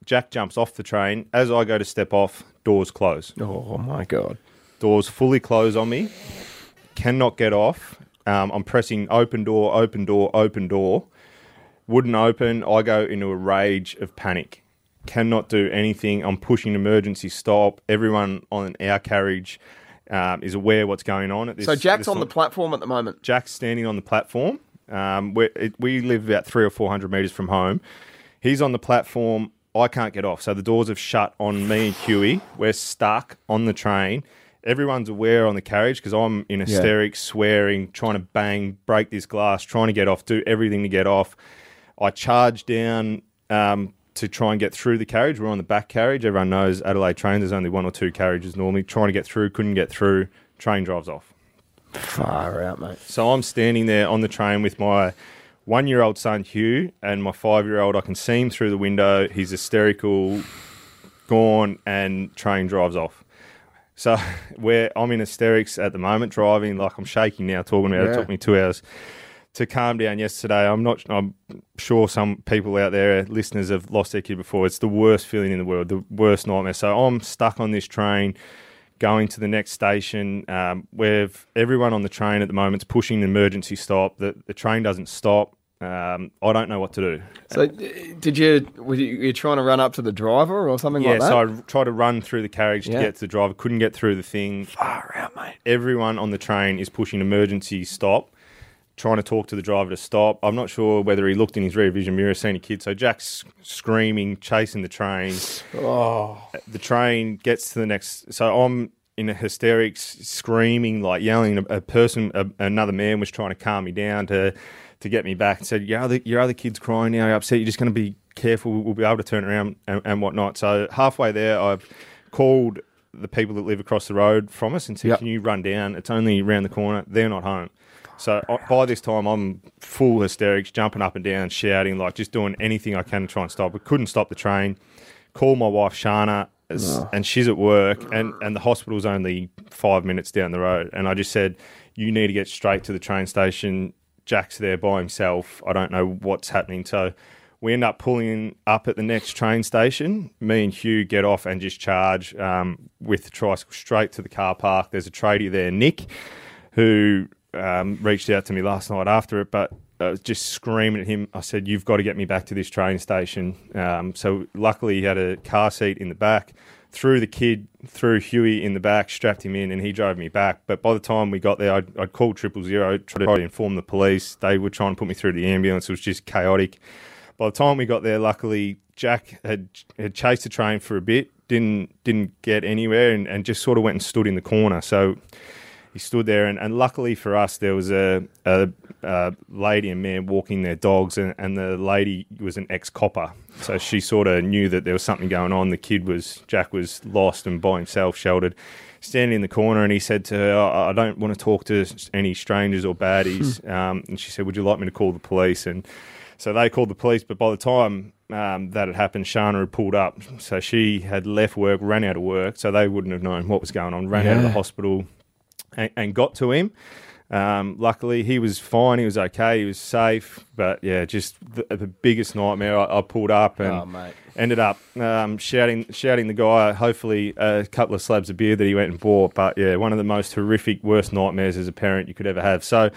Jack jumps off the train. As I go to step off, doors close. Oh my god! Doors fully close on me. Cannot get off. Um, I'm pressing open door, open door, open door. Wouldn't open. I go into a rage of panic. Cannot do anything. I'm pushing emergency stop. Everyone on our carriage um, is aware what's going on. At this, So Jack's this on the platform at the moment. Jack's standing on the platform. Um, we it, we live about three or four hundred meters from home. He's on the platform. I can't get off. So the doors have shut on me and Huey. We're stuck on the train. Everyone's aware on the carriage because I'm in hysterics, swearing, trying to bang, break this glass, trying to get off, do everything to get off. I charge down um, to try and get through the carriage. We're on the back carriage. Everyone knows Adelaide trains. There's only one or two carriages normally. Trying to get through, couldn't get through. Train drives off. Far out, mate. So I'm standing there on the train with my one year old son, Hugh, and my five year old. I can see him through the window. He's hysterical, gone, and train drives off. So where I'm in hysterics at the moment, driving like I'm shaking now, talking about it. It took me two hours to calm down yesterday. I'm not. I'm sure some people out there, listeners, have lost their kid before. It's the worst feeling in the world, the worst nightmare. So I'm stuck on this train, going to the next station. Um, where everyone on the train at the moment is pushing the emergency stop. The the train doesn't stop. Um, I don't know what to do. So, uh, did you were you, you trying to run up to the driver or something yeah, like that? Yeah. so I tried to run through the carriage Yeah. to get to the driver. Couldn't get through the thing. Far out, mate. Everyone on the train is pushing emergency stop, trying to talk to the driver to stop. I'm not sure whether he looked in his rear vision mirror, seen a kid. So Jack's screaming, chasing the train. Oh. The train gets to the next. So I'm in a hysterics, screaming, like yelling. A, a person, a, another man was trying to calm me down to to get me back and said, "Your other, your other kid's crying now. You're upset. You're just going to be careful. We'll be able to turn around and, and whatnot." So halfway there, I've called the people that live across the road from us and said, Yep. "Can you run down? It's only around the corner. They're not home." So by this time, I'm full hysterics, jumping up and down, shouting, like just doing anything I can to try and stop. We couldn't stop the train. Call my wife Shana, Oh. and she's at work, and and the hospital's only five minutes down the road. And I just said, "You need to get straight to the train station." Jack's there by himself. I don't know what's happening. So we end up pulling up at the next train station. Me and Hugh get off and just charge um, with the tricycle straight to the car park. There's a tradie there, Nick, who um, reached out to me last night after it, but I was just screaming at him. I said, "You've got to get me back to this train station." Um, so luckily, he had a car seat in the back. Threw the kid threw Huey in the back, strapped him in, and he drove me back. But by the time we got there, I'd, I'd called triple zero, tried to inform the police. They were trying to put me through the ambulance. It was just chaotic. By the time we got there, luckily Jack had had chased the train for a bit, didn't didn't get anywhere, and, and just sort of went and stood in the corner. So he stood there, and, and luckily for us, there was a, a, a lady and man walking their dogs, and, and the lady was an ex copper, so she sort of knew that there was something going on. The kid was Jack was lost and by himself, sheltered, standing in the corner, and he said to her, "I I don't want to talk to any strangers or baddies," um, and she said, "Would you like me to call the police?" and so they called the police, but by the time um, that had happened, Shana had pulled up. So she had left work, ran out of work, so they wouldn't have known what was going on. Ran out of the hospital and, and got to him. Um, luckily, he was fine. He was okay. He was safe. But yeah, just the, the biggest nightmare. I, I pulled up and Oh, ended up um, shouting, shouting the guy. Hopefully, a couple of slabs of beer that he went and bought. But yeah, one of the most horrific, worst nightmares as a parent you could ever have. So.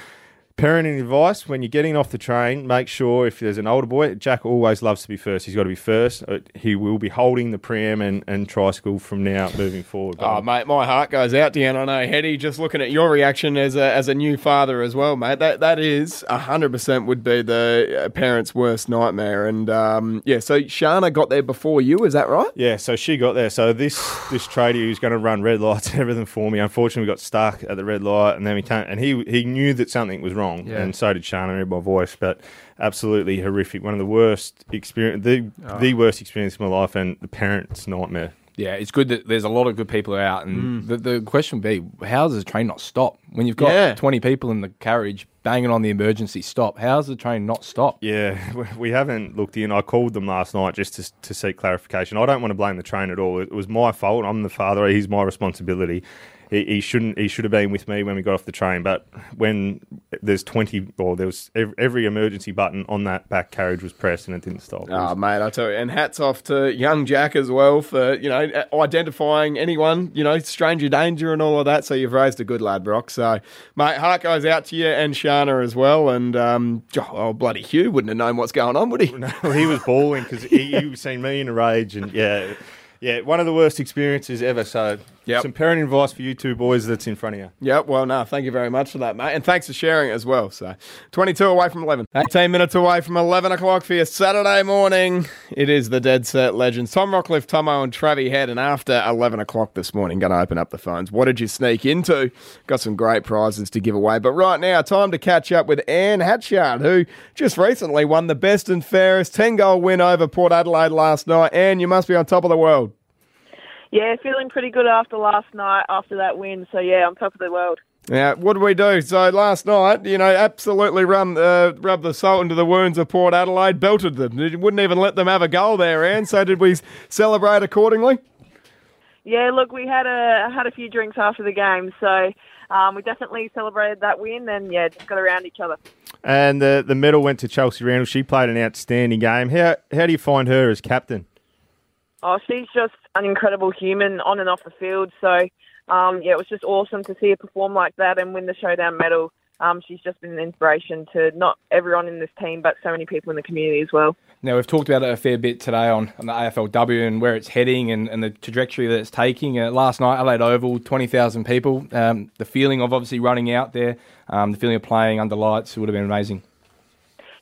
Parenting advice: When you're getting off the train, make sure if there's an older boy, Jack always loves to be first. He's got to be first. Uh, He will be holding the pram and, and tricycle from now moving forward. Oh, mate, my heart goes out to you. And I know, Hetty, just looking at your reaction as a, as a new father as well, mate, that, that is 100% would be the uh, parent's worst nightmare. And um, yeah, so Shana got there before you, is that right? Yeah, so she got there. So this this tradie who's going to run red lights and everything for me, unfortunately, we got stuck at the red light, and then we can't. And he he knew that something was wrong, Yeah. and so did Shana. Heard my voice, but absolutely horrific. One of the worst experience, the Oh. the worst experience of my life, and the parents' nightmare. Yeah, it's good that there's a lot of good people out, and Mm. the, the question would be, how does the train not stop when you've got Yeah. 20 people in the carriage banging on the emergency stop? How's the train not stop? Yeah, we- we haven't looked in. I called them last night just to, to seek clarification. I don't want to blame the train at all. It was my fault. I'm the father. He's my responsibility. He, he shouldn't. He should have been with me when we got off the train. But when there's 20 or there was every, every emergency button on that back carriage was pressed and it didn't stop. Oh, mate, I tell you. And hats off to young Jack as well for, you know, identifying anyone, you know, stranger danger and all of that. So you've raised a good lad, Brock. So, mate, heart goes out to you and Shana as well. And, um, oh, bloody Hugh wouldn't have known what's going on, would he? No, he was bawling because he, he was seen me in a rage, and yeah, yeah, one of the worst experiences ever. So, some parenting advice for you two boys that's in front of you. Yeah, well, no, thank you very much for that, mate. And thanks for sharing it as well. So, 22 away from 11. 18 minutes away from 11 o'clock for your Saturday morning. It is the Dead Set Legends. Tom Rockliff, Tomo, and Travie Head. And after 11 o'clock this morning, going to open up the phones. What did you sneak into? Got some great prizes to give away. But right now, time to catch up with Anne Hatchard, who just recently won the best and fairest 10 goal win over Port Adelaide last night. Anne, you must be on top of the world. Yeah, feeling pretty good after last night, after that win. So yeah, on top of the world. Yeah, what did we do? So last night, you know, absolutely run, uh, rubbed the salt into the wounds of Port Adelaide, belted them. They Wouldn't even let them have a goal there, Anne. So did we celebrate accordingly? Yeah, look, we had a had a few drinks after the game, so um, we definitely celebrated that win, and yeah, just got around each other. And the the medal went to Chelsea Randall. She played an outstanding game. How how do you find her as captain? Oh, she's just an incredible human on and off the field. So, um, yeah, it was just awesome to see her perform like that and win the showdown medal. Um, she's just been an inspiration to not everyone in this team, but so many people in the community as well. Now, we've talked about it a fair bit today on, on the AFLW and where it's heading and, and the trajectory that it's taking. Uh, last night, Adelaide Oval, 20,000 people. Um, the feeling of obviously running out there, um, the feeling of playing under lights would have been amazing.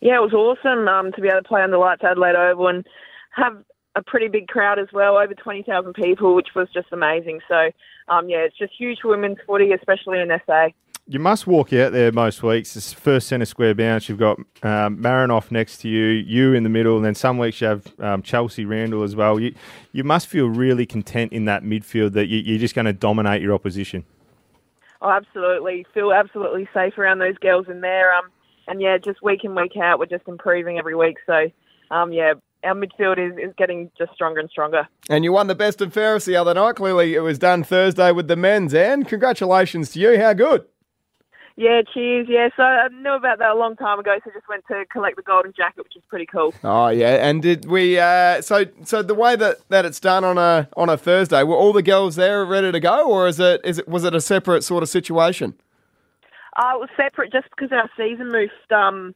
Yeah, it was awesome um, to be able to play under lights at Adelaide Oval and have a pretty big crowd as well, over 20,000 people, which was just amazing. So, um, yeah, it's just huge women's footy, especially in SA. You must walk out there most weeks. It's first centre square bounce. You've got um, Marinoff next to you, you in the middle, and then some weeks you have um, Chelsea Randall as well. You you must feel really content in that midfield that you, you're just going to dominate your opposition. Oh, absolutely. Feel absolutely safe around those girls in there. Um, and yeah, just week in, week out, we're just improving every week. So, um, yeah, our midfield is, is getting just stronger and stronger. And you won the best and fairest the other night. Clearly, it was done Thursday with the men's. And congratulations to you. How good? Yeah, cheers. Yeah, so I knew about that a long time ago, so just went to collect the golden jacket, which is pretty cool. Oh yeah, and did we? Uh, so so the way that, that it's done on a on a Thursday, were all the girls there ready to go, or is it is it was it a separate sort of situation? Uh, it was separate just because our season moved um,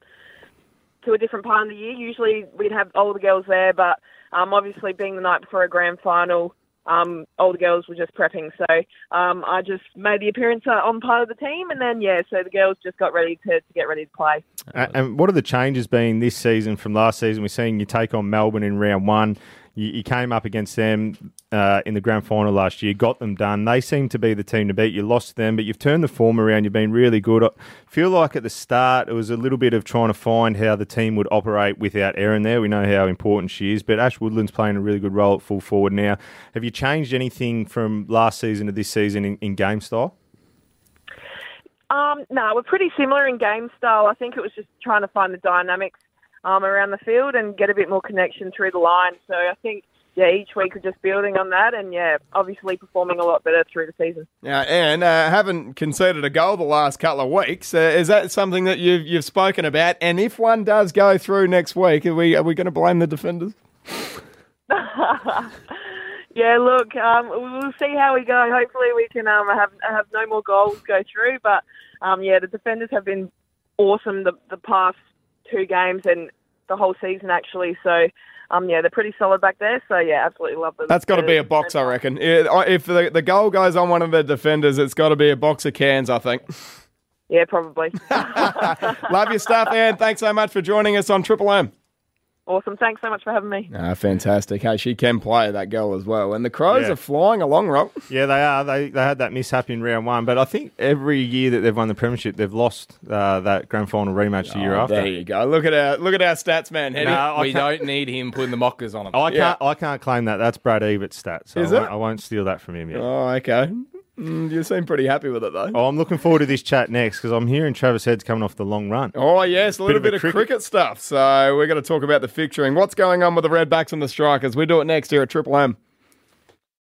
to a different part of the year. Usually we'd have all the girls there, but um, obviously being the night before a grand final, um, all the girls were just prepping. So um, I just made the appearance uh, on part of the team, and then yeah, so the girls just got ready to, to get ready to play. And what are the changes been this season from last season? We're seeing you take on Melbourne in round one. You came up against them uh, in the grand final last year, got them done. They seem to be the team to beat. You lost them, but you've turned the form around. You've been really good. I feel like at the start it was a little bit of trying to find how the team would operate without Erin there. We know how important she is, but Ash Woodland's playing a really good role at full forward now. Have you changed anything from last season to this season in, in game style? Um, no, we're pretty similar in game style. I think it was just trying to find the dynamics um, around the field and get a bit more connection through the line. So I think yeah, each week we're just building on that, and yeah, obviously performing a lot better through the season. Yeah, and uh, haven't conceded a goal the last couple of weeks. Uh, is that something that you've you've spoken about? And if one does go through next week, are we are we going to blame the defenders? yeah, look, um, we'll see how we go. Hopefully, we can um, have have no more goals go through. But um, yeah, the defenders have been awesome the the past two games and the whole season actually. So um, yeah, they're pretty solid back there. So yeah, absolutely love them. That's got to be a box, I reckon. If the, the goal goes on one of the defenders, it's got to be a box of cans, I think. Yeah, probably. love your stuff, Anne. Thanks so much for joining us on Triple M. Awesome. Thanks so much for having me. Ah, fantastic. Hey, she can play that girl as well. And the Crows Yeah. are flying along, Rock. Yeah, they are. They they had that mishap in round one, but I think every year that they've won the premiership, they've lost uh, that grand final rematch the year Oh, after. There you go. Look at our look at our stats, man. Hetty. No, we can't- don't need him putting the mockers on him. I can't. I can't claim that. That's Brad Evert's stats. So Is I, it? won't, I won't steal that from him yet. Oh, okay. Mm, you seem pretty happy with it, though. Oh, I'm looking forward to this chat next because I'm hearing Travis Head's coming off the long run. Oh, yes, a little Bit bit, of cricket- cricket. stuff. So we're going to talk about the fixturing. What's going on with the Redbacks and the Strikers? We do it next here at Triple M.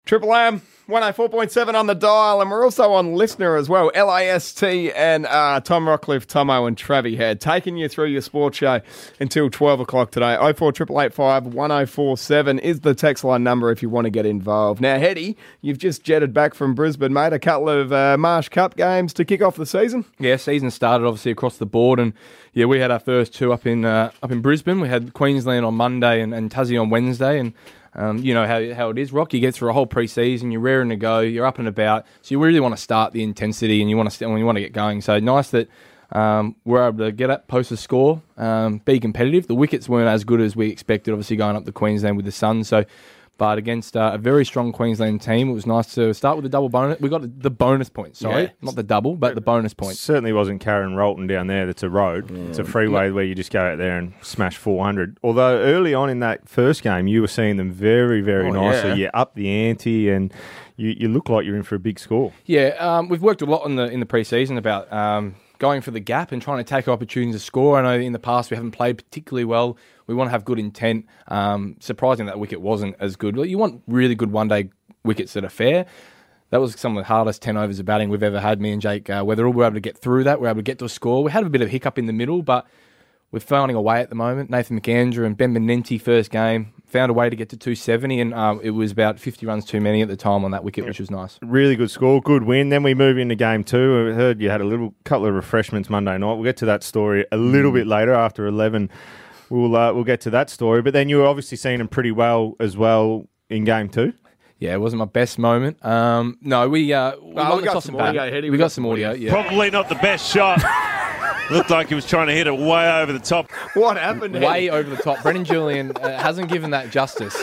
Triple M, 104.7 on the dial, and we're also on listener as well. LAST and uh, Tom Rockliff, Tomo, and Travie Head taking you through your sports show until 12 o'clock today. 04885 1047 is the text line number if you want to get involved. Now, Hetty, you've just jetted back from Brisbane, mate. A couple of uh, Marsh Cup games to kick off the season. Yeah, season started obviously across the board, and yeah, we had our first two up in uh, up in Brisbane. We had Queensland on Monday and, and Tassie on Wednesday, and um, you know how, how it is. Rock, you get through a whole pre-season, you're raring to go, you're up and about, so you really want to start the intensity and you want to you want to get going. So nice that um, we're able to get up, post a score, um, be competitive. The wickets weren't as good as we expected, obviously going up to Queensland with the Suns. So. But against uh, a very strong Queensland team, it was nice to start with the double bonus. We got the bonus points, sorry, Yeah. not the double, but the bonus points. Certainly wasn't Karen Rolton down there. That's a road. It's a freeway where you just go out there and smash 400. Although early on in that first game, you were seeing them very, very Oh, nicely. yeah. You up the ante and you, you look like you're in for a big score. Yeah, um, we've worked a lot in the in the preseason about um, going for the gap and trying to take opportunities to score. I know in the past we haven't played particularly well. We want to have good intent. Um, surprising that wicket wasn't as good. You want really good one day wickets that are fair. that was some of the hardest 10 overs of batting we've ever had, me and Jake uh, Weatherald. We were able to get through that. We were able to get to a score. We had a bit of hiccup in the middle, but we're finding a way at the moment. Nathan McAndrew and Ben Manenti first game found a way to get to 270, and um, it was about 50 runs too many at the time on that wicket, which was nice. Really good score, good win. Then we move into game two. I heard you had a little couple of refreshments Monday night. We'll get to that story a little Mm. bit later after 11. We'll uh, we'll get to that story. But then you were obviously seeing them pretty well as well in game two. Yeah, it wasn't my best moment. Um, no, we uh, we, Oh, we got some audio, batted. We, we got, got some some audio. audio. Yeah. Probably not the best shot. Looked like he was trying to hit it way over the top. What happened? way over the top. Brendan Julian uh, hasn't given that justice.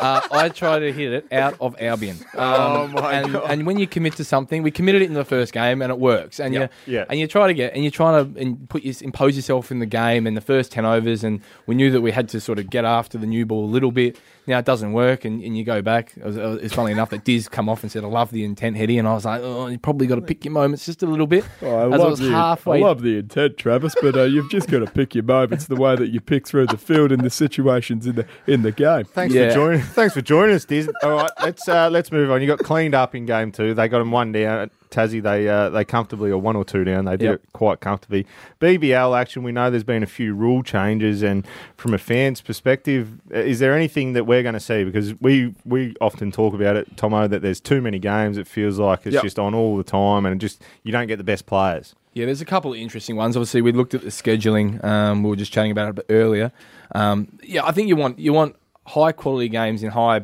Uh, I tried to hit it out of Albion. Um, Oh, my and, God. And when you commit to something, we committed it in the first game, and it works. And Yep. you Yeah. and you try to get and you try to and put your, impose yourself in the game in the first ten overs. And we knew that we had to sort of get after the new ball a little bit. Now it doesn't work, and, and you go back. It was, it's funny enough that Diz come off and said, "I love the intent, Hetty," and I was like, "Oh, you probably got to pick your moments just a little bit." Oh, I As love, was the, halfway. I love the intent, Travis, but uh, you've just got to pick your moments the way that you pick through the field and the situations in the in the game. Thanks Yeah. for joining. Thanks for joining us, Diz. All right, let's uh, let's move on. You got cleaned up in game two. They got them one down. Tassie, they uh, they comfortably are one or two down. They did Yep. it quite comfortably. BBL action. We know there's been a few rule changes, and from a fan's perspective, uh, is there anything that we're going to see? Because we we often talk about it, Tomo, that there's too many games. It feels like it's Yep. just on all the time, and just you don't get the best players. Yeah, there's a couple of interesting ones. Obviously, we looked at the scheduling. Um, we were just chatting about it a bit earlier. Um, yeah, I think you want you want high quality games in high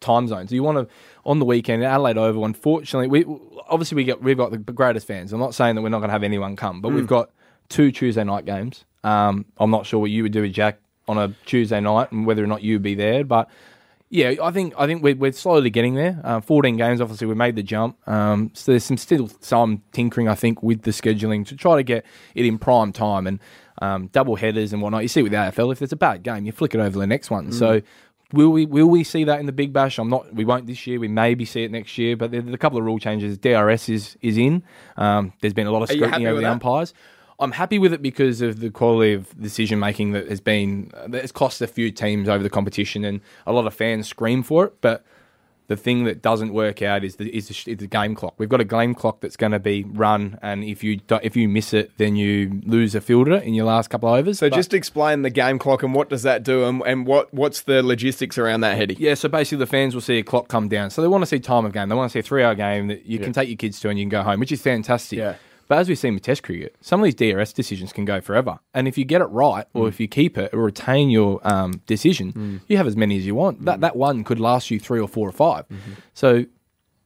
time zones. You want to on the weekend Adelaide Oval. Unfortunately, we obviously we got we've got the greatest fans. I'm not saying that we're not going to have anyone come, but we've got two Tuesday night games. Um, I'm not sure what you would do with Jack on a Tuesday night and whether or not you'd be there, but yeah, I think I think we're, we're slowly getting there. Uh, 14 games, obviously, we made the jump. Um, so there's some still some tinkering, I think, with the scheduling to try to get it in prime time and um, double headers and whatnot. You see with the AFL, if there's a bad game, you flick it over to the next one. So will we will we see that in the Big Bash? I'm not. We won't this year. We maybe see it next year. But there's a couple of rule changes. DRS is is in. Um, there's been a lot of scrutiny over the that? umpires. I'm happy with it because of the quality of decision making that has been that has cost a few teams over the competition, and a lot of fans scream for it. But the thing that doesn't work out is the is the, is the game clock. We've got a game clock that's going to be run, and if you do, if you miss it, then you lose a fielder in your last couple of overs. So But- just explain the game clock and what does that do and, and what what's the logistics around that, Hetty? Yeah, so basically the fans will see a clock come down. So they want to see time of game. They want to see a three hour game that you can take your kids to and you can go home, which is fantastic. Yeah. But as we've seen with Test cricket, some of these DRS decisions can go forever. And if you get it right, or mm. if you keep it or retain your um, decision, mm. you have as many as you want. That mm. that one could last you three or four or 5 mm-hmm. So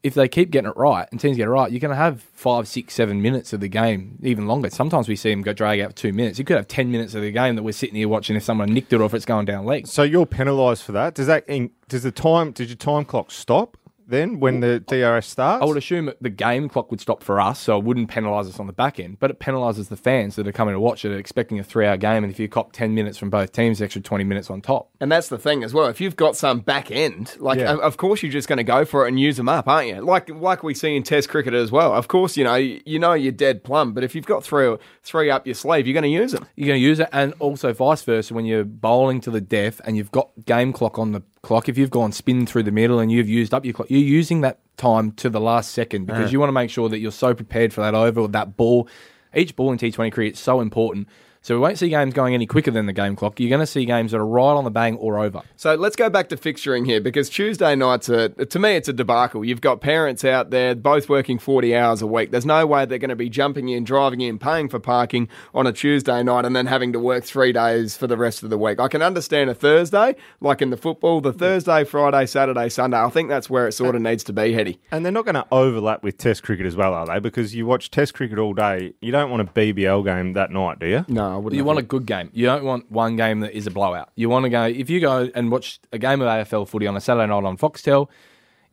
if they keep getting it right and teams get it right, you're going to have five, six, seven minutes of the game, even longer. Sometimes we see them go drag out for two minutes. You could have ten minutes of the game that we're sitting here watching if someone nicked it or if it's going down leg. So you're penalised for that. Does that does the time does your time clock stop then when the DRS starts? I would assume the game clock would stop for us, so it wouldn't penalise us on the back end, but it penalises the fans that are coming to watch it, expecting a three-hour game, and if you cop ten minutes from both teams, extra twenty minutes on top. And that's the thing as well. If you've got some back end, like Yeah. of- of course you're just going to go for it and use them up, aren't you? Like like we see in Test cricket as well. Of course, you know you know you're dead plumb, but if you've got three three up your sleeve, you're going to use them. You're going to use it, and also vice versa when you're bowling to the death and you've got game clock on the clock. If you've gone spin through the middle and you've used up your clock, you're using that time to the last second because Yeah. you want to make sure that you're so prepared for that over or that ball. Each ball in T20 cricket is so important. So we won't see games going any quicker than the game clock. You're going to see games that are right on the bang or over. So let's go back to fixturing here because Tuesday nights are, to me, it's a debacle. You've got parents out there both working 40 hours a week. There's no way they're going to be jumping in, driving in, paying for parking on a Tuesday night and then having to work three days for the rest of the week. I can understand a Thursday, like in the football, the Thursday, Friday, Saturday, Sunday. I think that's where it sort of needs to be, Hetty. And they're not going to overlap with Test cricket as well, are they? Because you watch Test cricket all day, you don't want a BBL game that night, do you? No, I wouldn't. You want a good game. You don't want one game that is a blowout. You want to go if you go and watch a game of AFL footy on a Saturday night on Foxtel.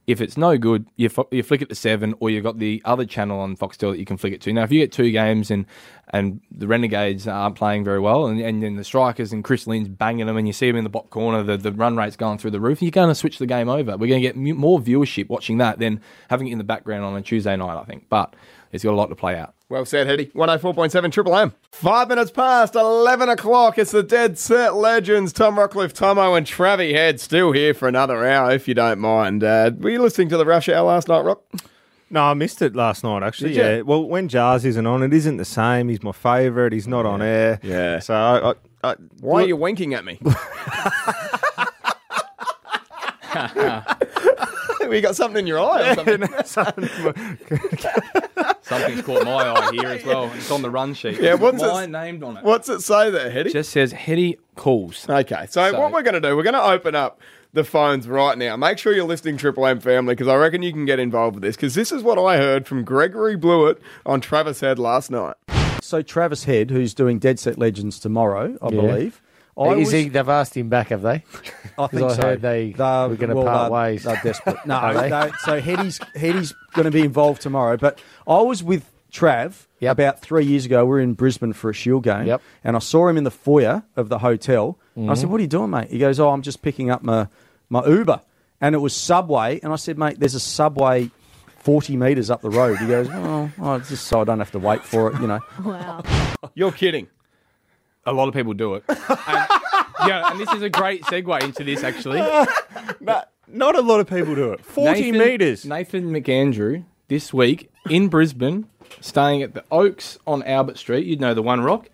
If it's no good, you, fo- you flick it to seven, or you've got the other channel on Foxtel that you can flick it to. Now, if you get two games and and the Renegades aren't playing very well, and, and then the Strikers and Chris Lynn's banging them, and you see them in the bottom corner, the, the run rate's going through the roof, you're going to switch the game over. We're going to get more viewership watching that than having it in the background on a Tuesday night, I think. But it's got a lot to play out. Well said, Hetty. 104.7 Triple M. Five minutes past 11 o'clock. It's the Dead Set Legends. Tom Rockliff, Tomo, and Travie Head still here for another hour, if you don't mind. Uh, were you listening to the Rush Hour last night, Rock? No, I missed it last night. Actually, Did you? yeah. Well, when Jars isn't on, it isn't the same. He's my favourite. He's not on air. Yeah. So I, I, I, Why are you winking at me? we got something in your eye or something. Something's caught my eye here as well. It's on the run sheet. Yeah, what's my it- named on it? What's it say there, Hetty? Just says Hetty calls. Okay, so, So- what we're going to do, we're going to open up the phones right now. Make sure you're listening, Triple M family, because I reckon you can get involved with this. Because this is what I heard from Gregory Blewett on Travis Head last night. So Travis Head, who's doing Dead Set Legends tomorrow, I Yeah. believe. I Is was- he? They've asked him back, have they? I think I so. heard they They're- were going to well, part they're- ways. They're desperate. No, Are they? they- so Hetty's Hetty's going to be involved tomorrow. But I was with Trav about three years ago. We were in Brisbane for a Shield game, Yep. and I saw him in the foyer of the hotel. And I mm-hmm. said, "What are you doing, mate?" He goes, "Oh, I'm just picking up my my Uber." And it was Subway, and I said, "Mate, there's a Subway." 40 metres up the road. He goes, oh, oh, just so I don't have to wait for it, you know. Wow. You're kidding. A lot of people do it. And, yeah, and this is a great segue into this actually. But not a lot of people do it. 40 Nathan- metres. Nathan McAndrew this week in Brisbane, staying at the Oaks on Albert Street. You'd know the One Rock.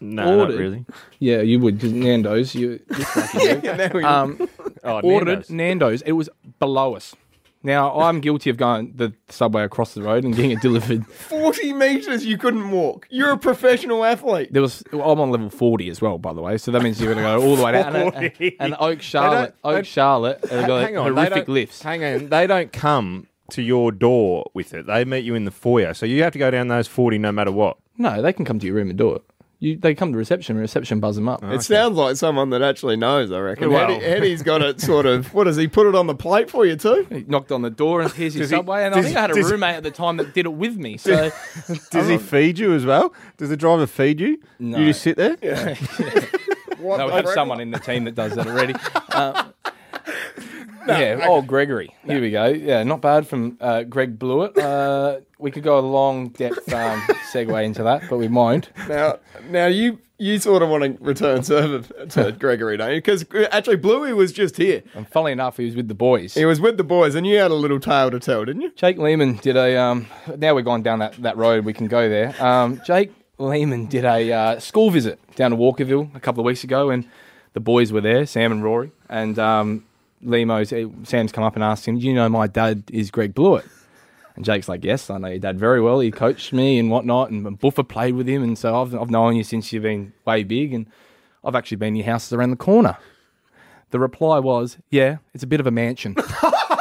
No, not really. Yeah, you would because Nando's. You, just like you. Yeah, now we- um, Oh, ordered Nando's. Nando's. It was below us. Now I'm guilty of going the subway across the road and getting it delivered. 40 metres you couldn't walk. You're a professional athlete. There was I'm on level 40 as well, by the way. So that means you're going to go all the way down. And, 40. and Oak Charlotte, They Oak Charlotte, have got hang on, horrific lifts. Hang on, they don't come to your door with it. They meet you in the foyer, so you have to go down those forty no matter what. No, they can come to your room and do it. You, they come to reception, reception buzz them up. Ah, it sounds like someone that actually knows, I reckon. Well- Hetty, Hetty's got it sort of, what does he put it on the plate for you too? He knocked on the door and here's your Does he- subway. and I does- think I had a does- roommate at the time that did it with me. So Does he feed you as well? Does the driver feed you? No. You just sit there? What no, we have frick? someone in the team that does that already. Uh, Um, yeah. Oh, Gregory. Here we go. Yeah, not bad from uh, Greg Blewett. Uh, we could go a long depth um, segue into that, but we won't. Now, now you you sort of want to return server to Gregory, don't you? Because actually, Bluey was just here. And funnily enough, he was with the boys. He was with the boys, and you had a little tale to tell, didn't you? Jake Lehmann did a. Um, now we're going down that, that road, we can go there. Um, Jake Lehmann did a uh, school visit down to Walkerville a couple of weeks ago, and the boys were there, Sam and Rory. And um, Lemo's, eh, Sam's come up and asked him, Do you know my dad is Greg Blewett? And Jake's like, Yes, I know your dad very well. He coached me and whatnot, and Buffer played with him. And so I've, I've known you since you've been way big, and I've actually been your houses around the corner. The reply was, Yeah, it's a bit of a mansion.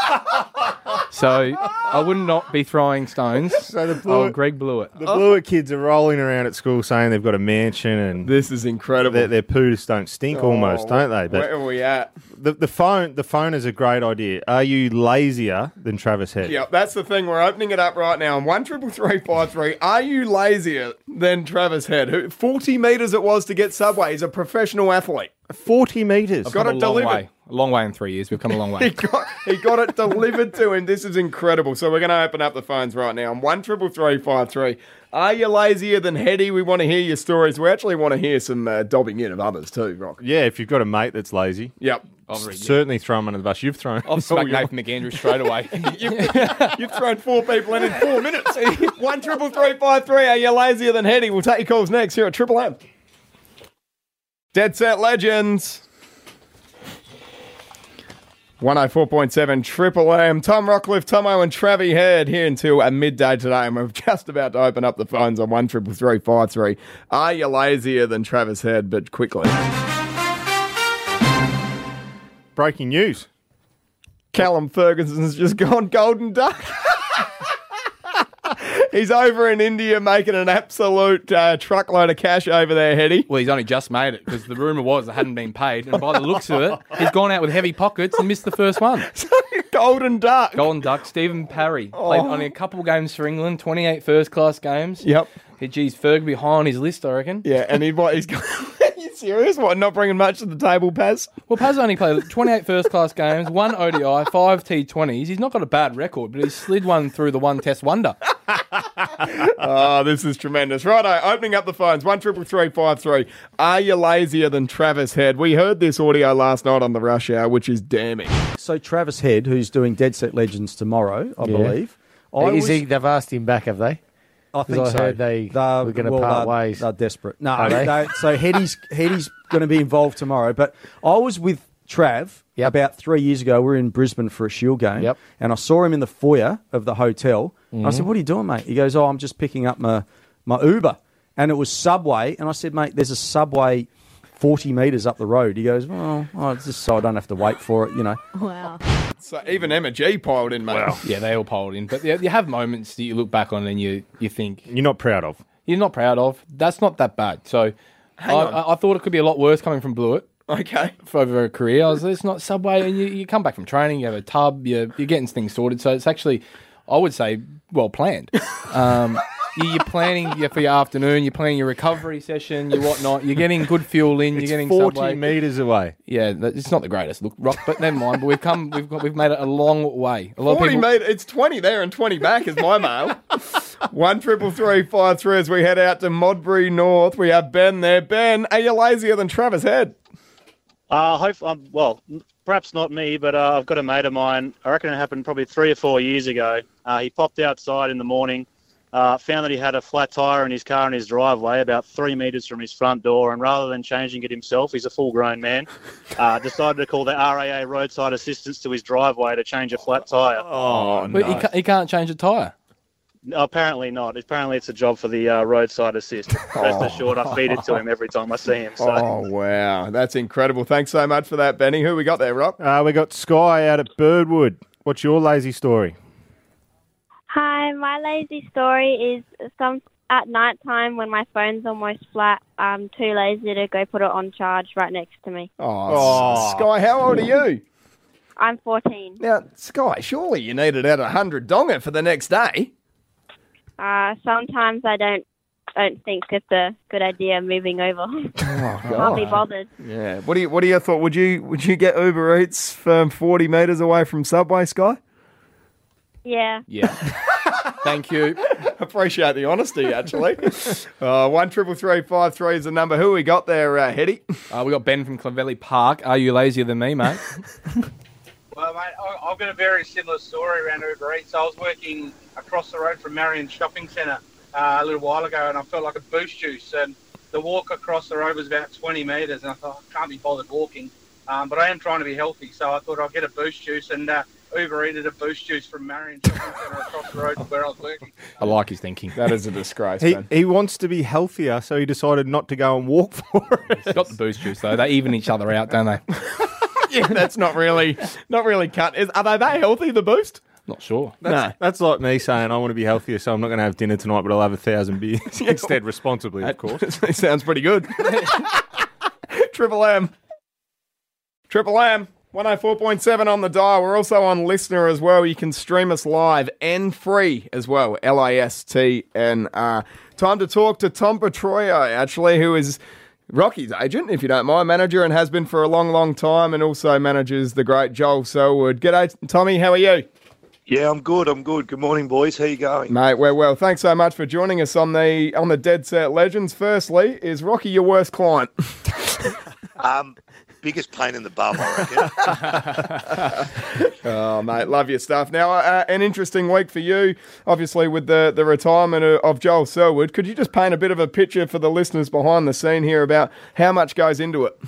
So I would not be throwing stones. So the oh, Blewett- Greg Blewett. The Blewett kids are rolling around at school saying they've got a mansion and this is incredible. Their, their poos don't stink almost, Oh, don't they? But Where are we at? the, the phone the phone is a great idea. Are you lazier than Travis Head? Yep, that's the thing. We're opening it up right now. On one triple three five three. Are you lazier than Travis Head? Who forty meters it was to get Subway. He's a professional athlete. Forty meters. I've got Come it a long delivered. way. A long way in three years. We've come a long He way. got, he got it delivered to him. This is incredible. So we're going to open up the phones right now. On one triple three five three. Are you lazier than Hetty? We want to hear your stories. We actually want to hear some uh, dobbing in of others too, Rock. Yeah, if you've got a mate that's lazy, Yep. I've, certainly throw him under the bus. You've thrown. I've smacked Nathan McAndrew straight away. You've thrown four people in in four minutes. One triple three five three. Are you lazier than Hetty? We'll take your calls next here at Triple M. Dead Set Legends. 104.7 Triple M. Tom Rockliff, Tomo, and Travie Head here until uh, midday today, and we're just about to open up the phones on one triple three five three. Are you lazier than Travis Head? But quickly, Breaking news. Callum Ferguson's just gone golden duck. He's over in India making an absolute uh, truckload of cash over there, Hetty. Well, he's only just made it because the rumour was it hadn't been paid, and by the looks of it, he's gone out with heavy pockets and missed the first one. golden duck. Golden duck. Stephen Parry played Oh. only a couple games for England. 28 first class games. Yep. Hey, geez, Ferg be high on his list, I reckon. Yeah, and he, what, he's got. Are you serious? What, not bringing much to the table, Paz? Well, Paz only played 28 first class games, one ODI, five T20s. He's not got a bad record, but he's slid one through the one test wonder. oh, this is tremendous. Righto, opening up the phones. One triple three five three. Are you lazier than Travis Head? We heard this audio last night on the rush hour, which is damning. So Travis Head, who's doing Dead Set Legends tomorrow, I Yeah. believe. I Is was- he, they've asked him back, have they? I think I so. heard they They're- were going to well, part they're- ways. They're desperate. No, Are they? they- so Hetty's Hetty's going to be involved tomorrow. But I was with Trav about three years ago. We were in Brisbane for a Shield game, Yep. and I saw him in the foyer of the hotel. And I said, "What are you doing, mate?" He goes, "Oh, I'm just picking up my my Uber," and it was Subway. And I said, "Mate, there's a Subway." 40 metres up the road. He goes, Well, oh, it's just so I don't have to wait for it, you know. Wow. So even Emma G piled in, mate. Yeah, they all piled in. But you have moments that you look back on and you, you think. You're not proud of. You're not proud of. That's not that bad. So I, I, I thought it could be a lot worse coming from Blewett. Okay. For over a career. I was it's not Subway and you, you come back from training, you have a tub, you're, you're getting things sorted. So it's actually, I would say, well planned. Um, you, you're planning your, for your afternoon, you're planning your recovery session, your whatnot. You're getting good fuel in, It's you're getting 40 Subway. metres away. Yeah, it's not the greatest look, rock, but never mind. But we've come, we've got, we've made it a long way. A lot of people, mate, it's 20 there and 20 back is my mail. One triple three five three as we head out to Modbury North. We have Ben there. Ben, are you lazier than Travis Head? Uh, hope, um, well, perhaps not me, but uh, I've got a mate of mine. I reckon it happened probably three or four years ago. Uh, he popped outside in the morning, uh, found that he had a flat tire in his car in his driveway, about three metres from his front door, and rather than changing it himself, he's a full-grown man, uh, decided to call the RAA roadside assistance to his driveway to change a flat tire. Oh, but he, can't, he can't change a tyre. No, apparently not. Apparently, it's a job for the uh, roadside assist. Rest Oh. assured, I feed it to him every time I see him. So. Oh, wow. That's incredible. Thanks so much for that, Benny. Who we got there, Rob? Uh, we got Sky out at Birdwood. What's your lazy story? Hi, my lazy story is some at night time when my phone's almost flat. I'm too lazy to go put it on charge right next to me. Oh, Sky, how old are you? I'm 14. Now, Sky, surely you need it at 100 donger for the next day. Uh, sometimes I don't don't think it's a good idea moving over. Can't be bothered. Yeah. What do you What do you thought? Would you Would you get Uber Eats from 40 meters away from Subway, Sky? Yeah. Yeah. Thank you. Appreciate the honesty, actually. uh, one triple three five three is the number. Who we got there, uh, Hetty? Uh, we got Ben from Clovelly Park. Are you lazier than me, mate? Well, mate, I- I've got a very similar story around Uber Eats. I was working across the road from Marion Shopping Centre uh, a little while ago, and I felt like a boost juice. And the walk across the road was about 20 metres, and I thought I can't be bothered walking. Um, but I am trying to be healthy, so I thought I'd get a boost juice and uh, Uber Eated a boost juice from Marion Shopping Centre across the road to where I was working. I like his thinking. That is a disgrace, He, he wants to be healthier, so he decided not to go and walk for it. He's got the boost juice though. They even each other out, don't they? yeah, that's not really not really cut. Is, are they that healthy? The boost? Not sure. That's, that's like me saying I want to be healthier, so I'm not going to have dinner tonight, but I'll have a thousand beers instead, responsibly, of course. it sounds pretty good. Triple M. Triple M. 104.7 on the dial. We're also on listener as well. You can stream us live and free as well. L I S T N R. Time to talk to Tom Petroro, actually, who is Rocky's agent, if you don't mind, manager, and has been for a long, long time, and also manages the great Joel Selwood. G'day, Tommy. How are you? Yeah, I'm good. I'm good. Good morning, boys. How you going? Mate, we're well. Thanks so much for joining us on the on the Dead Set Legends. Firstly, is Rocky your worst client? Um, biggest pain in the bum, I reckon. oh, mate, love your stuff. Now, uh, an interesting week for you, obviously, with the, the retirement of, of Joel Selwood. Could you just paint a bit of a picture for the listeners behind the scene here about how much goes into it?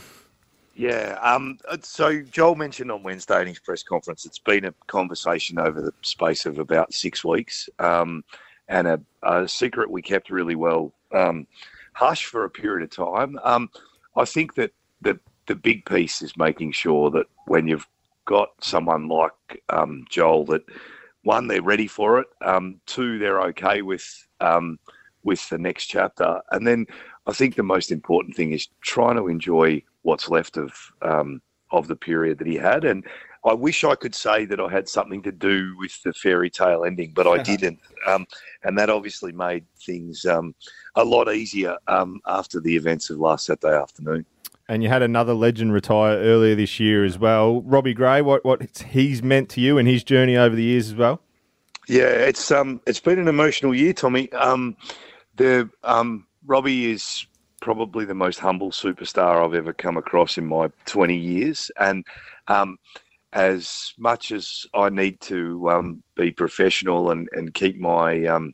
Yeah. Um, so Joel mentioned on Wednesday in his press conference, it's been a conversation over the space of about six weeks, um, and a, a secret we kept really well um, hush for a period of time. Um, I think that the the big piece is making sure that when you've got someone like um, Joel, that one they're ready for it, um, two they're okay with um, with the next chapter, and then I think the most important thing is trying to enjoy what's left of um, of the period that he had. And I wish I could say that I had something to do with the fairy tale ending, but I didn't. Um, and that obviously made things um, a lot easier um, after the events of last Saturday afternoon. And you had another legend retire earlier this year as well. Robbie Gray, what, what he's meant to you and his journey over the years as well? Yeah, it's um, it's been an emotional year, Tommy. Um, the um, Robbie is probably the most humble superstar I've ever come across in my 20 years, and um, as much as I need to um, be professional and, and keep my um,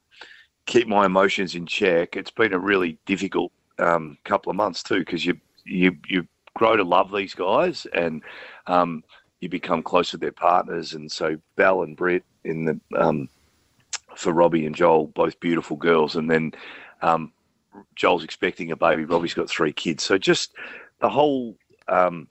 keep my emotions in check, it's been a really difficult um, couple of months too because you you you grow to love these guys and um, you become close with their partners. And so Belle and Britt in the um, for Robbie and Joel, both beautiful girls, and then um, Joel's expecting a baby. Robbie's got three kids. So just the whole um,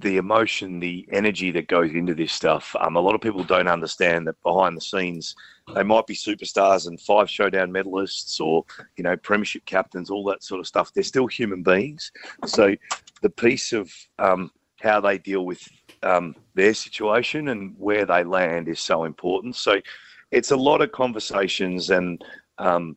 the emotion, the energy that goes into this stuff. Um, a lot of people don't understand that behind the scenes, they might be superstars and five showdown medalists or you know premiership captains, all that sort of stuff. They're still human beings. So the piece of um, how they deal with um, their situation and where they land is so important. So it's a lot of conversations and um,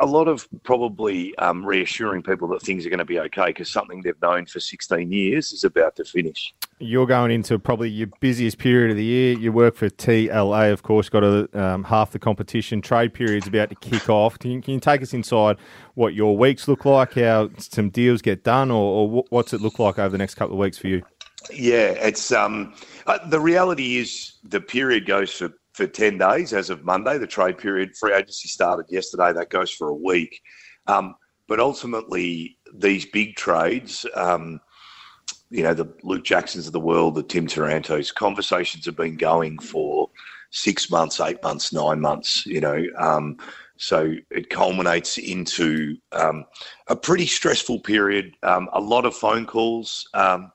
a lot of probably um, reassuring people that things are going to be okay because something they've known for 16 years is about to finish. You're going into probably your busiest period of the year. You work for TLA, of course, got a, um, half the competition. Trade period's about to kick off. Can you, can you, take us inside what your weeks look like, how some deals get done, or, or what's it look like over the next couple of weeks for you? Yeah, it's um, uh, the reality is the period goes for for 10 days as of Monday. The trade period, free agency started yesterday. That goes for a week. Um, but ultimately, these big trades, um, you know, the Luke Jacksons of the world, the Tim Tarantos, conversations have been going for six months, eight months, nine months, you know. Um, so it culminates into um, a pretty stressful period, um, a lot of phone calls, um,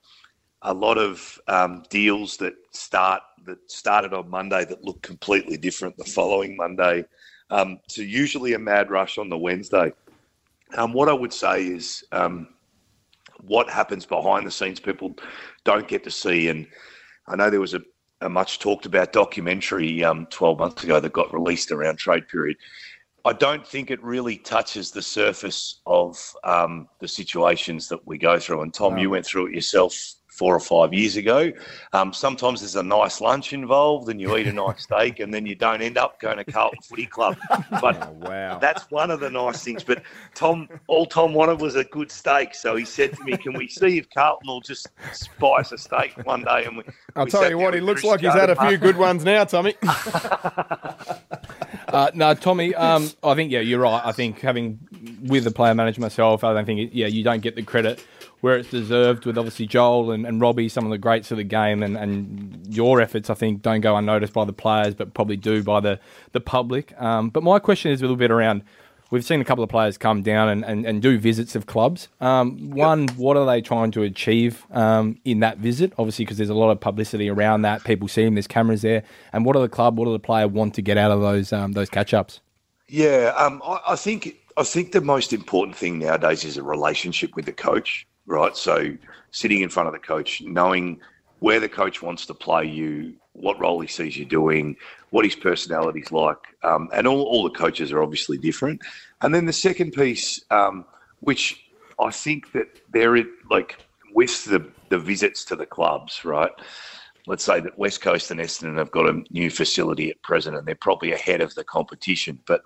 a lot of deals that start that started on Monday that looked completely different the following Monday um, to usually a mad rush on the Wednesday. Um, what I would say is um, what happens behind the scenes, people don't get to see. And I know there was a, a much talked about documentary um, 12 months ago that got released around trade period. I don't think it really touches the surface of um, the situations that we go through. And Tom, you went through it yourself four or five years ago. Um, sometimes there's a nice lunch involved, and you eat a nice steak, and then you don't end up going to Carlton Footy Club. But oh, wow. that's one of the nice things. But Tom, all Tom wanted was a good steak, so he said to me, "Can we see if Carlton will just spice a steak one day?" And we, I'll we tell you what, he looks like he's had a few good ones now, Tommy. Uh, no, Tommy. Um, I think yeah, you're right. I think having with the player manager myself, I don't think yeah, you don't get the credit where it's deserved with obviously Joel and, and Robbie, some of the greats of the game, and, and your efforts, I think, don't go unnoticed by the players, but probably do by the, the public. Um, but my question is a little bit around we've seen a couple of players come down and, and, and do visits of clubs. Um, one, what are they trying to achieve um, in that visit? Obviously, because there's a lot of publicity around that. People see them, there's cameras there. And what do the club, what do the player want to get out of those um, those catch ups? Yeah, um, I, I think I think the most important thing nowadays is a relationship with the coach right? So sitting in front of the coach, knowing where the coach wants to play you, what role he sees you doing, what his personality's like, um, and all, all the coaches are obviously different. And then the second piece, um, which I think that there is like with the the visits to the clubs, right? Let's say that West Coast and Essendon have got a new facility at present, and they're probably ahead of the competition. But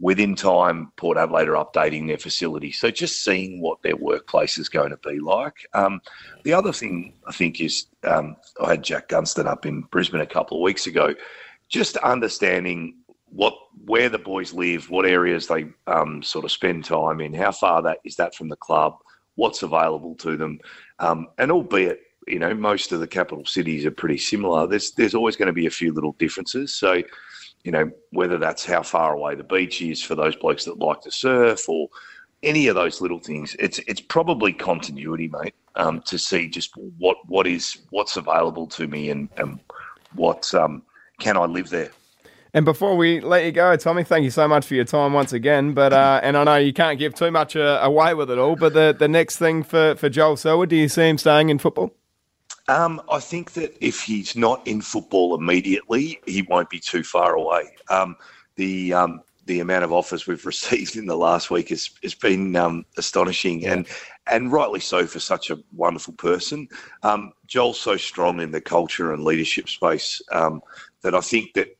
within time, Port Adelaide are updating their facility. So just seeing what their workplace is going to be like. Um, the other thing I think is um, I had Jack Gunston up in Brisbane a couple of weeks ago, just understanding what where the boys live, what areas they um, sort of spend time in, how far that is that from the club, what's available to them, um, and albeit you know most of the capital cities are pretty similar. There's there's always going to be a few little differences. So you know, whether that's how far away the beach is for those blokes that like to surf or any of those little things. It's it's probably continuity, mate, um, to see just what what is what's available to me and and what um, can I live there. And before we let you go, Tommy, thank you so much for your time once again. But uh, and I know you can't give too much uh, away with it all. But the, the next thing for, for Joel Selwood, do you see him staying in football? Um, I think that if he's not in football immediately, he won't be too far away. Um, the um, the amount of offers we've received in the last week has, has been um, astonishing, yeah. and and rightly so for such a wonderful person. Um, Joel's so strong in the culture and leadership space um, that I think that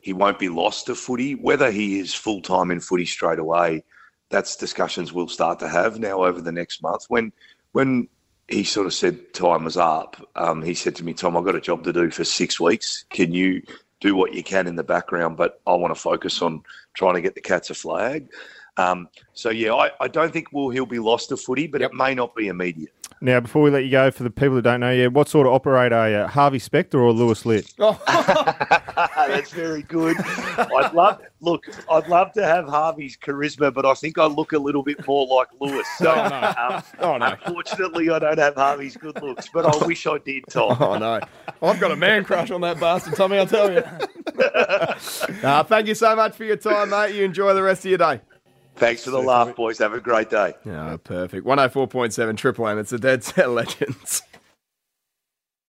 he won't be lost to footy. Whether he is full time in footy straight away, that's discussions we'll start to have now over the next month. When when he sort of said time was up. Um, he said to me, Tom, I've got a job to do for six weeks. Can you do what you can in the background? But I want to focus on trying to get the Cats a flag. Um, so yeah, I, I don't think will he'll be lost to footy, but it may not be immediate. Now, before we let you go, for the people that don't know you, what sort of operator are you? Harvey Specter or Louis Litt? That's very good. I'd love look. I'd love to have Harvey's charisma, but I think I look a little bit more like Louis. So, Oh, no. um, Oh, no. unfortunately, I don't have Harvey's good looks, but I wish I did, Tom. Oh no, I've got a man crush on that bastard, Tommy. I'll tell you. Uh, thank you so much for your time, mate. You enjoy the rest of your day. Thanks for the laugh, boys. Have a great day. Yeah, perfect. 104.7 Triple M. It's the Dead Set Legends.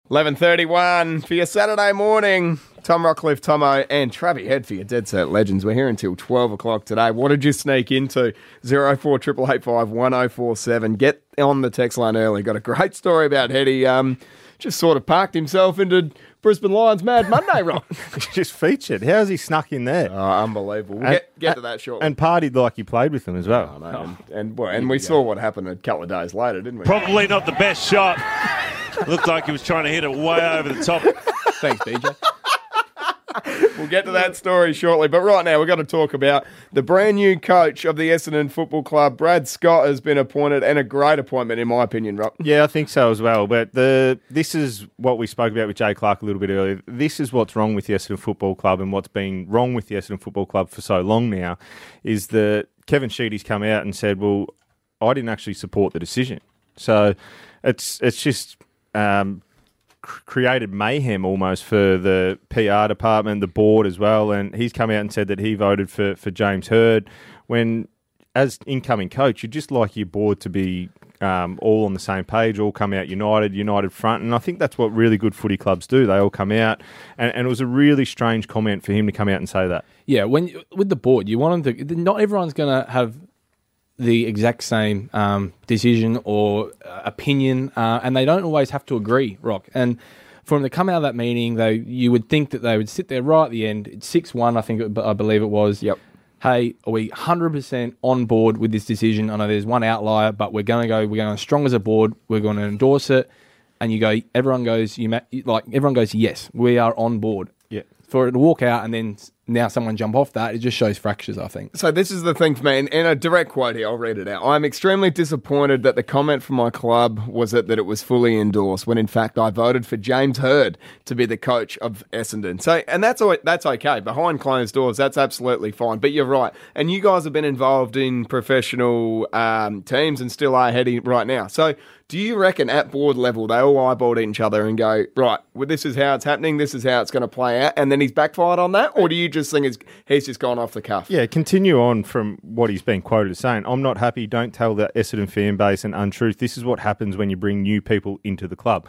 11.31 for your Saturday morning. Tom Rockliff, Tomo, and Travi Head for your Dead Set Legends. We're here until 12 o'clock today. What did you sneak into? 04 1047. Get on the text line early. Got a great story about Heady. Um, just sort of parked himself into Brisbane Lions Mad Monday, Rock. just featured. How's he snuck in there? Oh, unbelievable. We'll get, get to that shortly. And partied like he played with them as well. and, and, well, and we saw what happened a couple of days later, didn't we? Probably not the best shot. Looked like he was trying to hit it way over the top. Thanks, BJ. We'll get to that story shortly. But right now, we're going to talk about the brand new coach of the Essendon Football Club. Brad Scott has been appointed, and a great appointment, in my opinion, Rock. Yeah, I think so as well. But the this is what we spoke about with Jay Clark a little bit earlier. This is what's wrong with the Essendon Football Club, and what's been wrong with the Essendon Football Club for so long now is that Kevin Sheedy's come out and said, "Well, I didn't actually support the decision." So it's it's just um, cr- created mayhem almost for the PR department, the board as well. And he's come out and said that he voted for for James Hird when, as incoming coach, you'd just like your board to be. Um, all on the same page, all come out united, united front, and I think that's what really good footy clubs do. They all come out, and, and it was a really strange comment for him to come out and say that. Yeah, when with the board, you want them to. Not everyone's going to have the exact same um, decision or uh, opinion, uh, and they don't always have to agree. Rock and for them to come out of that meeting, they you would think that they would sit there right at the end. It's six one, I think, it, I believe it was. Yep. Hey, are we hundred percent on board with this decision? I know there's one outlier, but we're going to go. We're going to strong as a board. We're going to endorse it. And you go. Everyone goes. You ma- like everyone goes. Yes, we are on board. Yeah. For it to walk out and then now someone jump off that, it just shows fractures. I think. So this is the thing for me, and, and a direct quote here. I'll read it out. I'm extremely disappointed that the comment from my club was that, that it was fully endorsed, when in fact I voted for James Hird to be the coach of Essendon. So, and that's that's okay behind closed doors. That's absolutely fine. But you're right, and you guys have been involved in professional um, teams and still are heading right now. So. Do you reckon at board level they all eyeballed each other and go, right, well, this is how it's happening, this is how it's going to play out, and then he's backfired on that? Or do you just think it's, he's just gone off the cuff? Yeah, continue on from what he's been quoted as saying. I'm not happy. Don't tell the Essendon fan base an untruth. This is what happens when you bring new people into the club.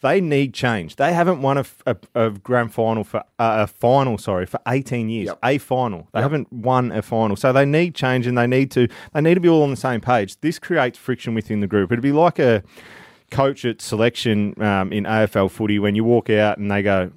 They need change. They haven't won a, a, a grand final for uh, a final, sorry, for 18 years. A final. They haven't won a final, so they need change, and they need to they need to be all on the same page. This creates friction within the group. It'd be like a coach at selection um, in AFL footy when you walk out and they go,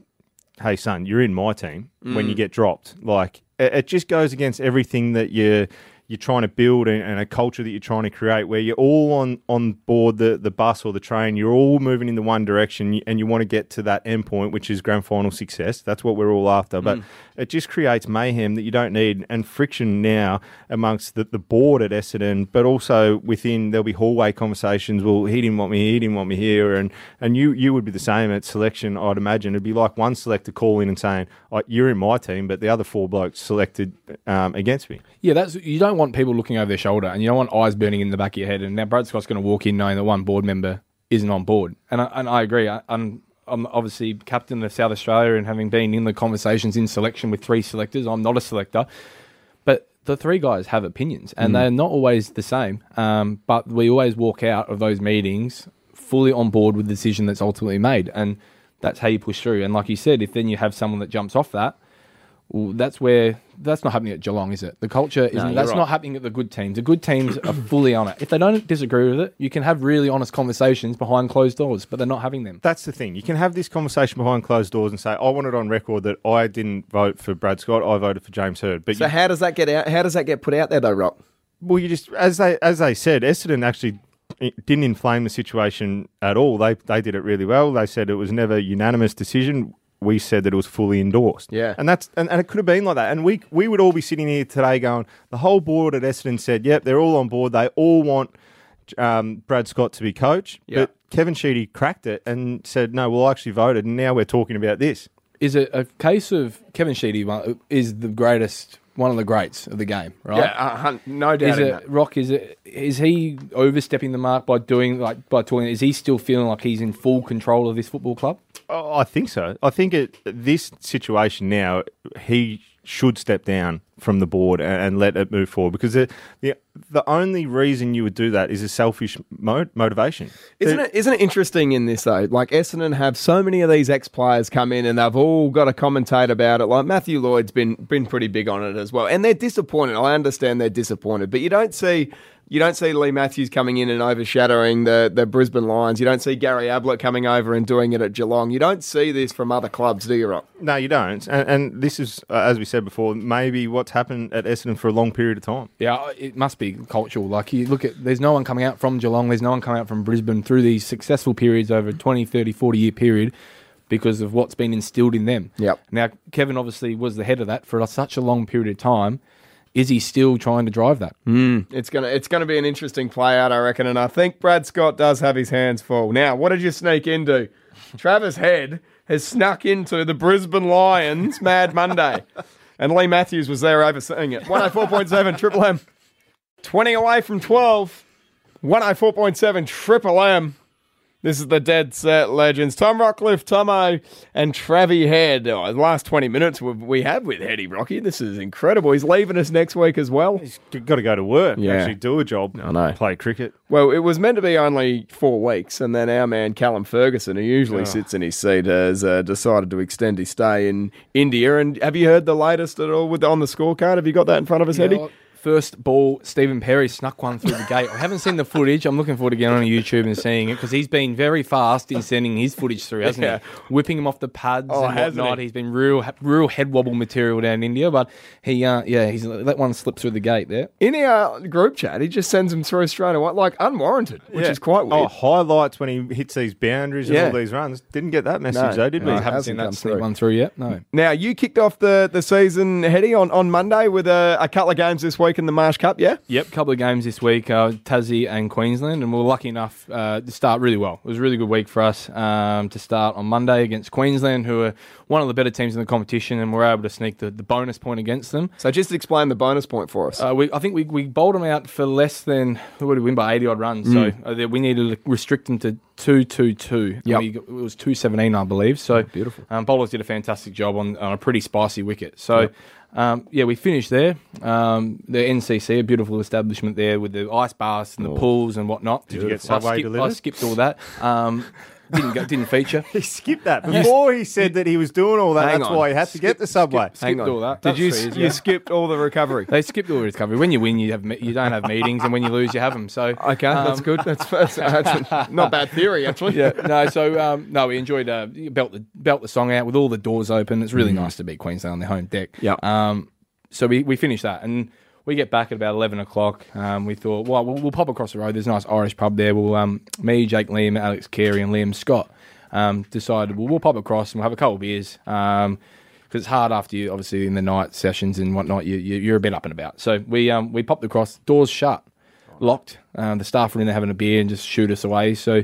"Hey, son, you're in my team." When Mm. you get dropped, like it, it just goes against everything that you're, you're trying to build and, and a culture that you're trying to create where you're all on, on board the, the bus or the train, you're all moving in the one direction and you want to get to that end point, which is grand final success. That's what we're all after. But Mm. It just creates mayhem that you don't need and friction now amongst the, the board at Essendon, but also within there'll be hallway conversations. Well, he didn't want me here, he didn't want me here. And, and you, you would be the same at selection, I'd imagine. It'd be like one selector calling and saying, oh, You're in my team, but the other four blokes selected um, against me. Yeah, that's you don't want people looking over their shoulder, and you don't want eyes burning in the back of your head. And now Brad Scott's going to walk in knowing that one board member isn't on board, and I, and I agree. I, I'm I'm obviously captain of South Australia, and having been in the conversations in selection with three selectors, I'm not a selector, but the three guys have opinions, and Mm. they're not always the same. Um, but we always walk out of those meetings fully on board with the decision that's ultimately made, and that's how you push through. And like you said, if then you have someone that jumps off that. Well, that's where that's not happening at Geelong, is it? The culture isn't. you're that's right. not happening at the good teams. The good teams are fully on it. If they don't disagree with it, you can have really honest conversations behind closed doors, but they're not having them. That's the thing. You can have this conversation behind closed doors and say, I want it on record that I didn't vote for Brad Scott, I voted for James Hird. But So you- how does that get out? How does that get put out there, though, Rock? Well, you just as they as they said, Essendon actually it didn't inflame the situation at all. They they did it really well. They said it was never a unanimous decision. We said that it was fully endorsed. Yeah. and that's and, and it could have been like that. And we we would all be sitting here today going, the whole board at Essendon said, yep, they're all on board. They all want um, Brad Scott to be coach. Yeah. But Kevin Sheedy cracked it and said, no, well, I actually voted, and now we're talking about this. Is it a case of Kevin Sheedy is the greatest, one of the greats of the game, right? Yeah, uh, no doubt Is it. Rock? Is it is he overstepping the mark by doing like by talking? Is he still feeling like he's in full control of this football club? Oh, I think so. I think it, this situation now, he should step down from the board and, and let it move forward because the, the the only reason you would do that is a selfish mo- motivation. Isn't it? Isn't it interesting in this though? Like Essendon have so many of these ex players come in, and they've all got to commentate about it. Like Matthew Lloyd's been been pretty big on it as well, and they're disappointed. I understand they're disappointed, but you don't see. You don't see Leigh Matthews coming in and overshadowing the, the Brisbane Lions. You don't see Gary Ablett coming over and doing it at Geelong. You don't see this from other clubs, do you, Rock? No, you don't. And, and this is, uh, as we said before, maybe what's happened at Essendon for a long period of time. Yeah, it must be cultural. Like you look at, there's no one coming out from Geelong. There's no one coming out from Brisbane through these successful periods over a 20, 30, 40 year period because of what's been instilled in them. Yep. Now, Kevin obviously was the head of that for such a long period of time. Is he still trying to drive that? Mm. It's gonna it's gonna be an interesting play out, I reckon, and I think Brad Scott does have his hands full. Now, what did you sneak into? Travis Head has snuck into the Brisbane Lions Mad Monday, and Leigh Matthews was there overseeing it. One hundred four point seven Triple M, twenty away from twelve. One hundred four point seven Triple M. This is the Dead Set Legends. Tom Rockliff, Tomo, and Travie Head. Oh, the last 20 minutes we- we have with Heady Rocky. This is incredible. He's leaving us next week as well. He's got to go to work, Yeah. actually do a job, I know. play cricket. Well, it was meant to be only four weeks, and then our man Callum Ferguson, who usually Oh. sits in his seat, has uh, decided to extend his stay in India. And have you heard the latest at all with on the scorecard? Have you got that in front of us, Heady? Yeah, First ball, Stephen Perry snuck one through the gate. I haven't seen the footage. I'm looking forward to getting on YouTube and seeing it because he's been very fast in sending his footage through, hasn't Yeah. he? Whipping him off the pads Oh, and whatnot. he? He's been real, real head wobble material down in India, but he, uh, yeah, he's let one slip through the gate there. In our group chat, he just sends them through straight away, like unwarranted, which Yeah. is quite weird. Oh, highlights when he hits these boundaries Yeah. and all these runs. Didn't get that message No. though, did No, we? I haven't seen that Hasn't sneak come one through yet. No. Now, you kicked off the, the season, Hetty, on, on Monday with a, a couple of games this week in the Marsh Cup, yeah? Yep, couple of games this week, uh, Tassie and Queensland, and we are lucky enough uh, to start really well. It was a really good week for us um, to start on Monday against Queensland, who are one of the better teams in the competition, and we're able to sneak the, the bonus point against them. So just explain the bonus point for us. Uh, we, I think we, we bowled them out for less than, who would we win by 80 odd runs, so Mm. uh, we needed to restrict them to 2 2 2. Yep. We got- It was 217, I believe. So beautiful. Um, bowlers did a fantastic job on, on a pretty spicy wicket. So. Yep. Um, yeah, we finished there. Um, the NCC, a beautiful establishment there with the ice baths and the Oh. pools and whatnot. Did you get I Subway skipped, delivered? I skipped all that. Um, didn't go, didn't feature. He skipped that before he said that he was doing all that. Hang that's on. why he had to get the subway. Skipped all that. Did That's you, for easy, you yeah. skipped all the recovery? They skipped all the recovery. When you win, you have me- you don't have meetings, and when you lose, you have them. So Okay, that's um, good. That's, that's, that's not bad theory, actually. yeah, no. So um, no, we enjoyed uh, belt the belt the song out with all the doors open. It's really nice to beat Queensland on their home deck. Mm. Yeah. Um, so we we finished that and. We get back at about eleven o'clock. Um, we thought, well, we'll, we'll pop across the road. There's a nice Irish pub there. We'll um, me, Jake, Liam, Alex Carey, and Liam Scott um, decided well, we'll pop across and we'll have a couple of beers. Um, because it's hard after you, obviously, in the night sessions and whatnot, you, you, you're a bit up and about. So we um, we popped across, doors shut, locked. Um, the staff were in there having a beer and just shoot us away. So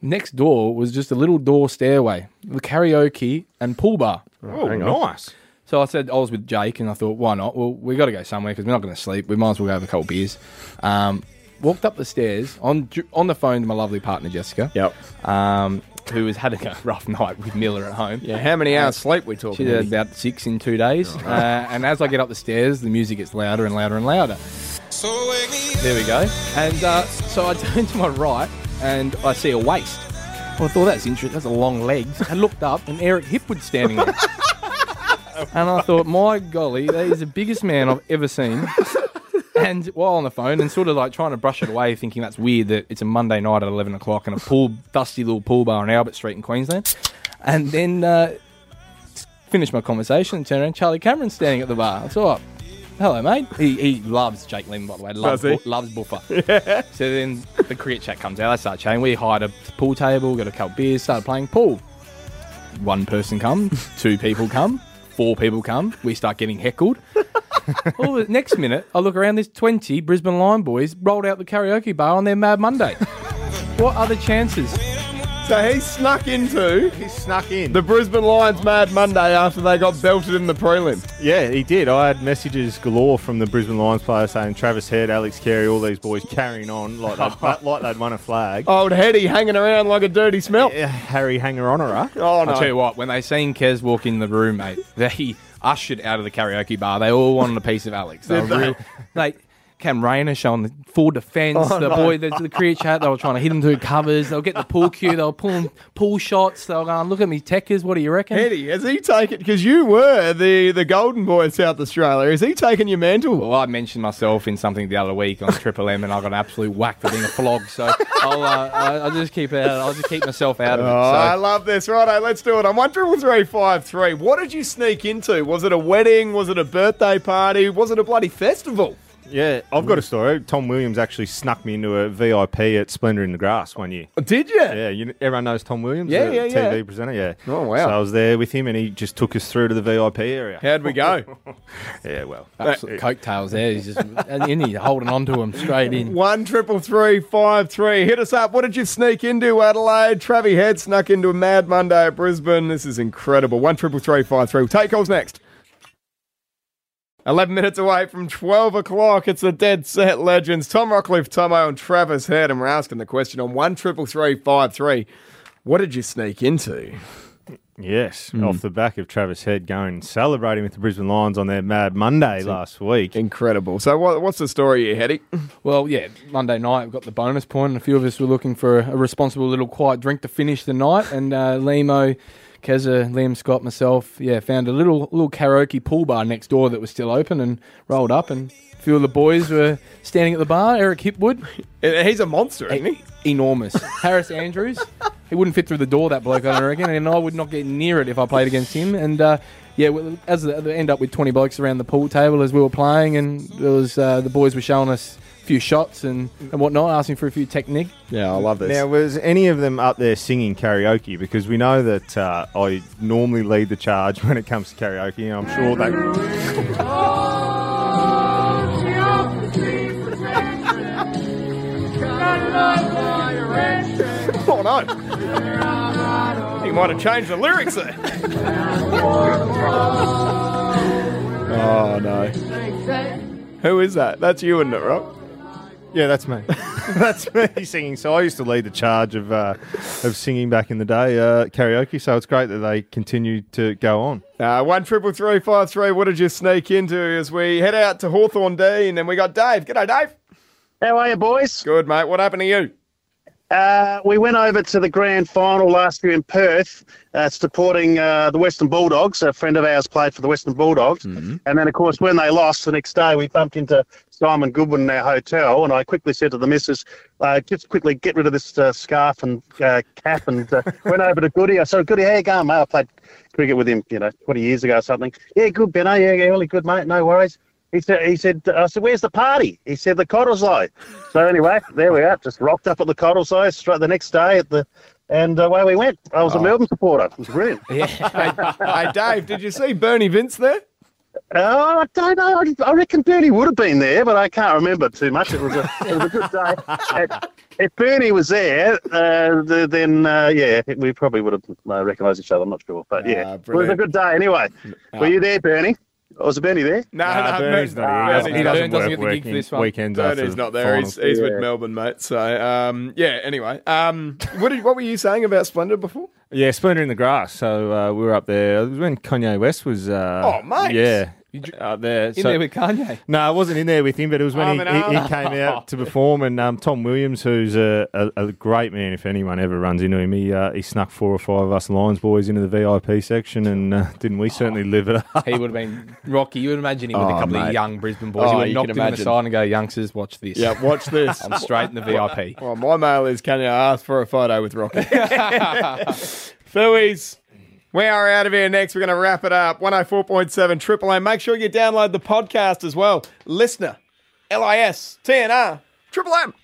next door was just a little door stairway, the karaoke and pool bar. Oh, nice. So I said I was with Jake, and I thought, why not? Well, we got to go somewhere because we're not going to sleep. We might as well go have a couple beers. Um, walked up the stairs on on the phone to my lovely partner Jessica. Yep. Um, who was had a rough night with Miller at home. Yeah, how many hours sleep we talking? She had about six in two days. Uh, and as I get up the stairs, the music gets louder and louder and louder. There we go. And uh, so I turn to my right and I see a waist. Well, I thought that's interesting. That's a long legs. I looked up and Eric Hipwood's standing there. and I thought, my golly, that is the biggest man I've ever seen. And while on the phone and sort of like trying to brush it away, thinking that's weird that it's a Monday night at 11 o'clock in a pool, dusty little pool bar on Albert Street in Queensland. And then uh, finished my conversation and turned around. Charlie Cameron standing at the bar. I thought, Hello, mate. He, he loves Jake Lehmann, by the way. Loves? Bu- loves Buffer. Yeah. So then the cricket chat comes out. They start chatting. We hired a pool table, got a couple beers, started playing pool. One person come, two people come, four people come. We start getting heckled. All the next minute, I look around. There's 20 Brisbane Lion boys rolled out the karaoke bar on their Mad Monday. what are the chances? So he snuck into he snuck in the Brisbane Lions Mad Monday after they got belted in the prelim. Yeah, he did. I had messages galore from the Brisbane Lions players saying Travis Head, Alex Carey, all these boys carrying on like they'd, like they'd won a flag. Old Hetty hanging around like a dirty smell. Harry Hanger Honourer. Oh no! I'll tell you what, when they seen Kez walk in the room, mate, they ushered out of the karaoke bar. They all wanted a piece of Alex. They Did were they? real, like Cam Rayner showing the full defence. Oh, the no. boy, the, the chat, they were trying to hit him through covers. They'll get the pool cue. They'll pull pool shots. They'll go, look at me, techers. What do you reckon? Hetty, has he taken? Because you were the the golden boy of South Australia. Has he taken your mantle? Well, I mentioned myself in something the other week on Triple M, and I got an absolute whack for being a flog. So I'll, uh, I'll just keep it. I'll just keep myself out of Oh, it. I love this. Righto, let's do it. I'm on one triple three five three. What did you sneak into? Was it a wedding? Was it a birthday party? Was it a bloody festival? Yeah, I've got a story. Tom Williams actually snuck me into a VIP at Splendour in the Grass one year. Oh, did you? Yeah, you, everyone knows Tom Williams, Yeah, the yeah, yeah. TV presenter. Yeah. Oh, wow. So I was there with him, and he just took us through to the VIP area. How'd we go? yeah, well, Absolute coattails there. He's just in here holding on to him straight in. One triple three five three. Hit us up. What did you sneak into Adelaide? Travie Head snuck into a Mad Monday at Brisbane. This is incredible. One triple three five three. We'll take calls next. 11 minutes away from 12 o'clock. It's the Dead Set Legends. Tom Rockliff, Tomo, and Travis Head. And we're asking the question on 13353. What did you sneak into? Yes, Hmm. off the back of Travis Head going and celebrating with the Brisbane Lions on their Mad Monday last week. Incredible. So, what, what's the story here, Hetty? Well, yeah, Monday night we've got the bonus point, and a few of us were looking for a, a responsible little quiet drink to finish the night. And uh, Limo, Keza, Liam Scott, myself, yeah, found a little little karaoke pool bar next door that was still open, and rolled up, and a few of the boys were standing at the bar. Eric Hipwood, he's a monster, isn't he? Enormous. Harris Andrews, he wouldn't fit through the door, that bloke, I reckon, and I would not get near it if I played against him. And uh, yeah, well, as they end up with twenty blokes around the pool table as we were playing, and there was uh, the boys were showing us few shots and, and whatnot, asking for a few technique. Yeah, I love this. Now, was any of them up there singing karaoke? Because we know that uh, I normally lead the charge when it comes to karaoke, and I'm sure that. Oh, no. You might have changed the lyrics there. oh, no. Who is that? That's you, isn't it, Rob? Yeah, that's me. that's me singing. So I used to lead the charge of uh, of singing back in the day, uh, karaoke. So it's great that they continue to go on. Uh, one triple three five three. What did you sneak into as we head out to Hawthorndene? And then we got Dave. G'day, Dave. How are you, boys? Good, mate. What happened to you? Uh, we went over to the grand final last year in Perth, uh, supporting uh, the Western Bulldogs. A friend of ours played for the Western Bulldogs. And then, of course, when they lost the next day, we bumped into Simon Goodwin in our hotel. And I quickly said to the missus, uh, just quickly get rid of this uh, scarf and uh, cap. And uh, went over to Goody. I said, Goody, how you going, mate? I played cricket with him, you know, 20 years ago or something. Yeah, good, Benno. Yeah, yeah, really good, mate. No worries. He said, he said, I said, where's the party? He said, the Cottesloe. So anyway, there we are. Just rocked up at the Cottesloe straight the next day at the, and away we went. I was a Melbourne supporter. It was brilliant. hey, hey, Dave, did you see Bernie Vince there? Oh, I don't know. I- I reckon Bernie would have been there, but I can't remember too much. It was a, it was a good day. If- if Bernie was there, uh, then uh, yeah, we probably would have uh, recognised each other. I'm not sure, but yeah, it was a good day anyway. Were you there, Bernie? Was Bernie there? No, Nah, no, Bernie's not here. He doesn't- he doesn't work weekend- weekends after Bernie's not there. He's, finals. he's with Yeah. Melbourne, mate. So, um, yeah, anyway. Um, what, did, what were you saying about Splendid before? Yeah, Splendour in the Grass. So uh, we were up there. It was when Kanye West was. Uh, Oh, mate. Yeah. Up there. In there with Kanye. No, I wasn't in there with him, but it was when he, he, he came out to perform. And um, Tom Williams, who's a, a, a great man, if anyone ever runs into him, he uh, he snuck four or five of us Lions boys into the VIP section, and uh, didn't we certainly live it up? He would have been Rocky. You would imagine him with Oh, a couple mate. of young Brisbane boys. Oh, he would you have knocked him on the imagine. side and go, youngsters, watch this. Yeah, watch this. I'm straight in the VIP. Well, my mail is can you ask for a photo with Rocky? Phillies. We are out of here next. We're going to wrap it up. 104.7 Triple M. Make sure you download the podcast as well. Listener, L I S T N R, Triple M.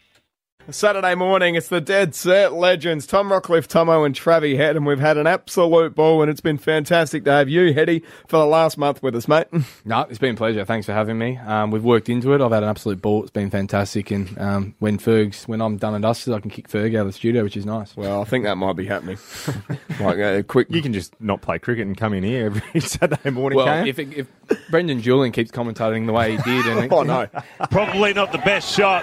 Saturday morning, it's the Dead Set Legends, Tom Rockliff, Tomo, and Travie Head, and we've had an absolute ball, and it's been fantastic to have you, Hetty, for the last month with us, mate. No, it's been a pleasure. Thanks for having me. Um, we've worked into it. I've had an absolute ball. It's been fantastic. And um, when Ferg's, when I'm done and dusted, I can kick Ferg out of the studio, which is nice. Well, I think that might be happening. like a quick. You can just not play cricket and come in here every Saturday morning. Well, can't if, it, if Brendan Julian keeps commentating the way he did, and Oh, no. Probably not the best shot.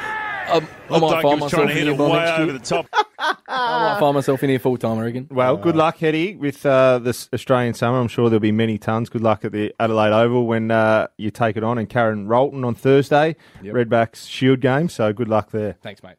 Um, I might like find was trying to myself in here by way next over year. the top. I might find myself in here full time, I reckon. Well, good luck, Hetty, with uh, this Australian summer. I'm sure there'll be many tons. Good luck at the Adelaide Oval when uh, you take it on, and Karen Rolton on Thursday, Yep. Redbacks Shield game. So good luck there. Thanks, mate.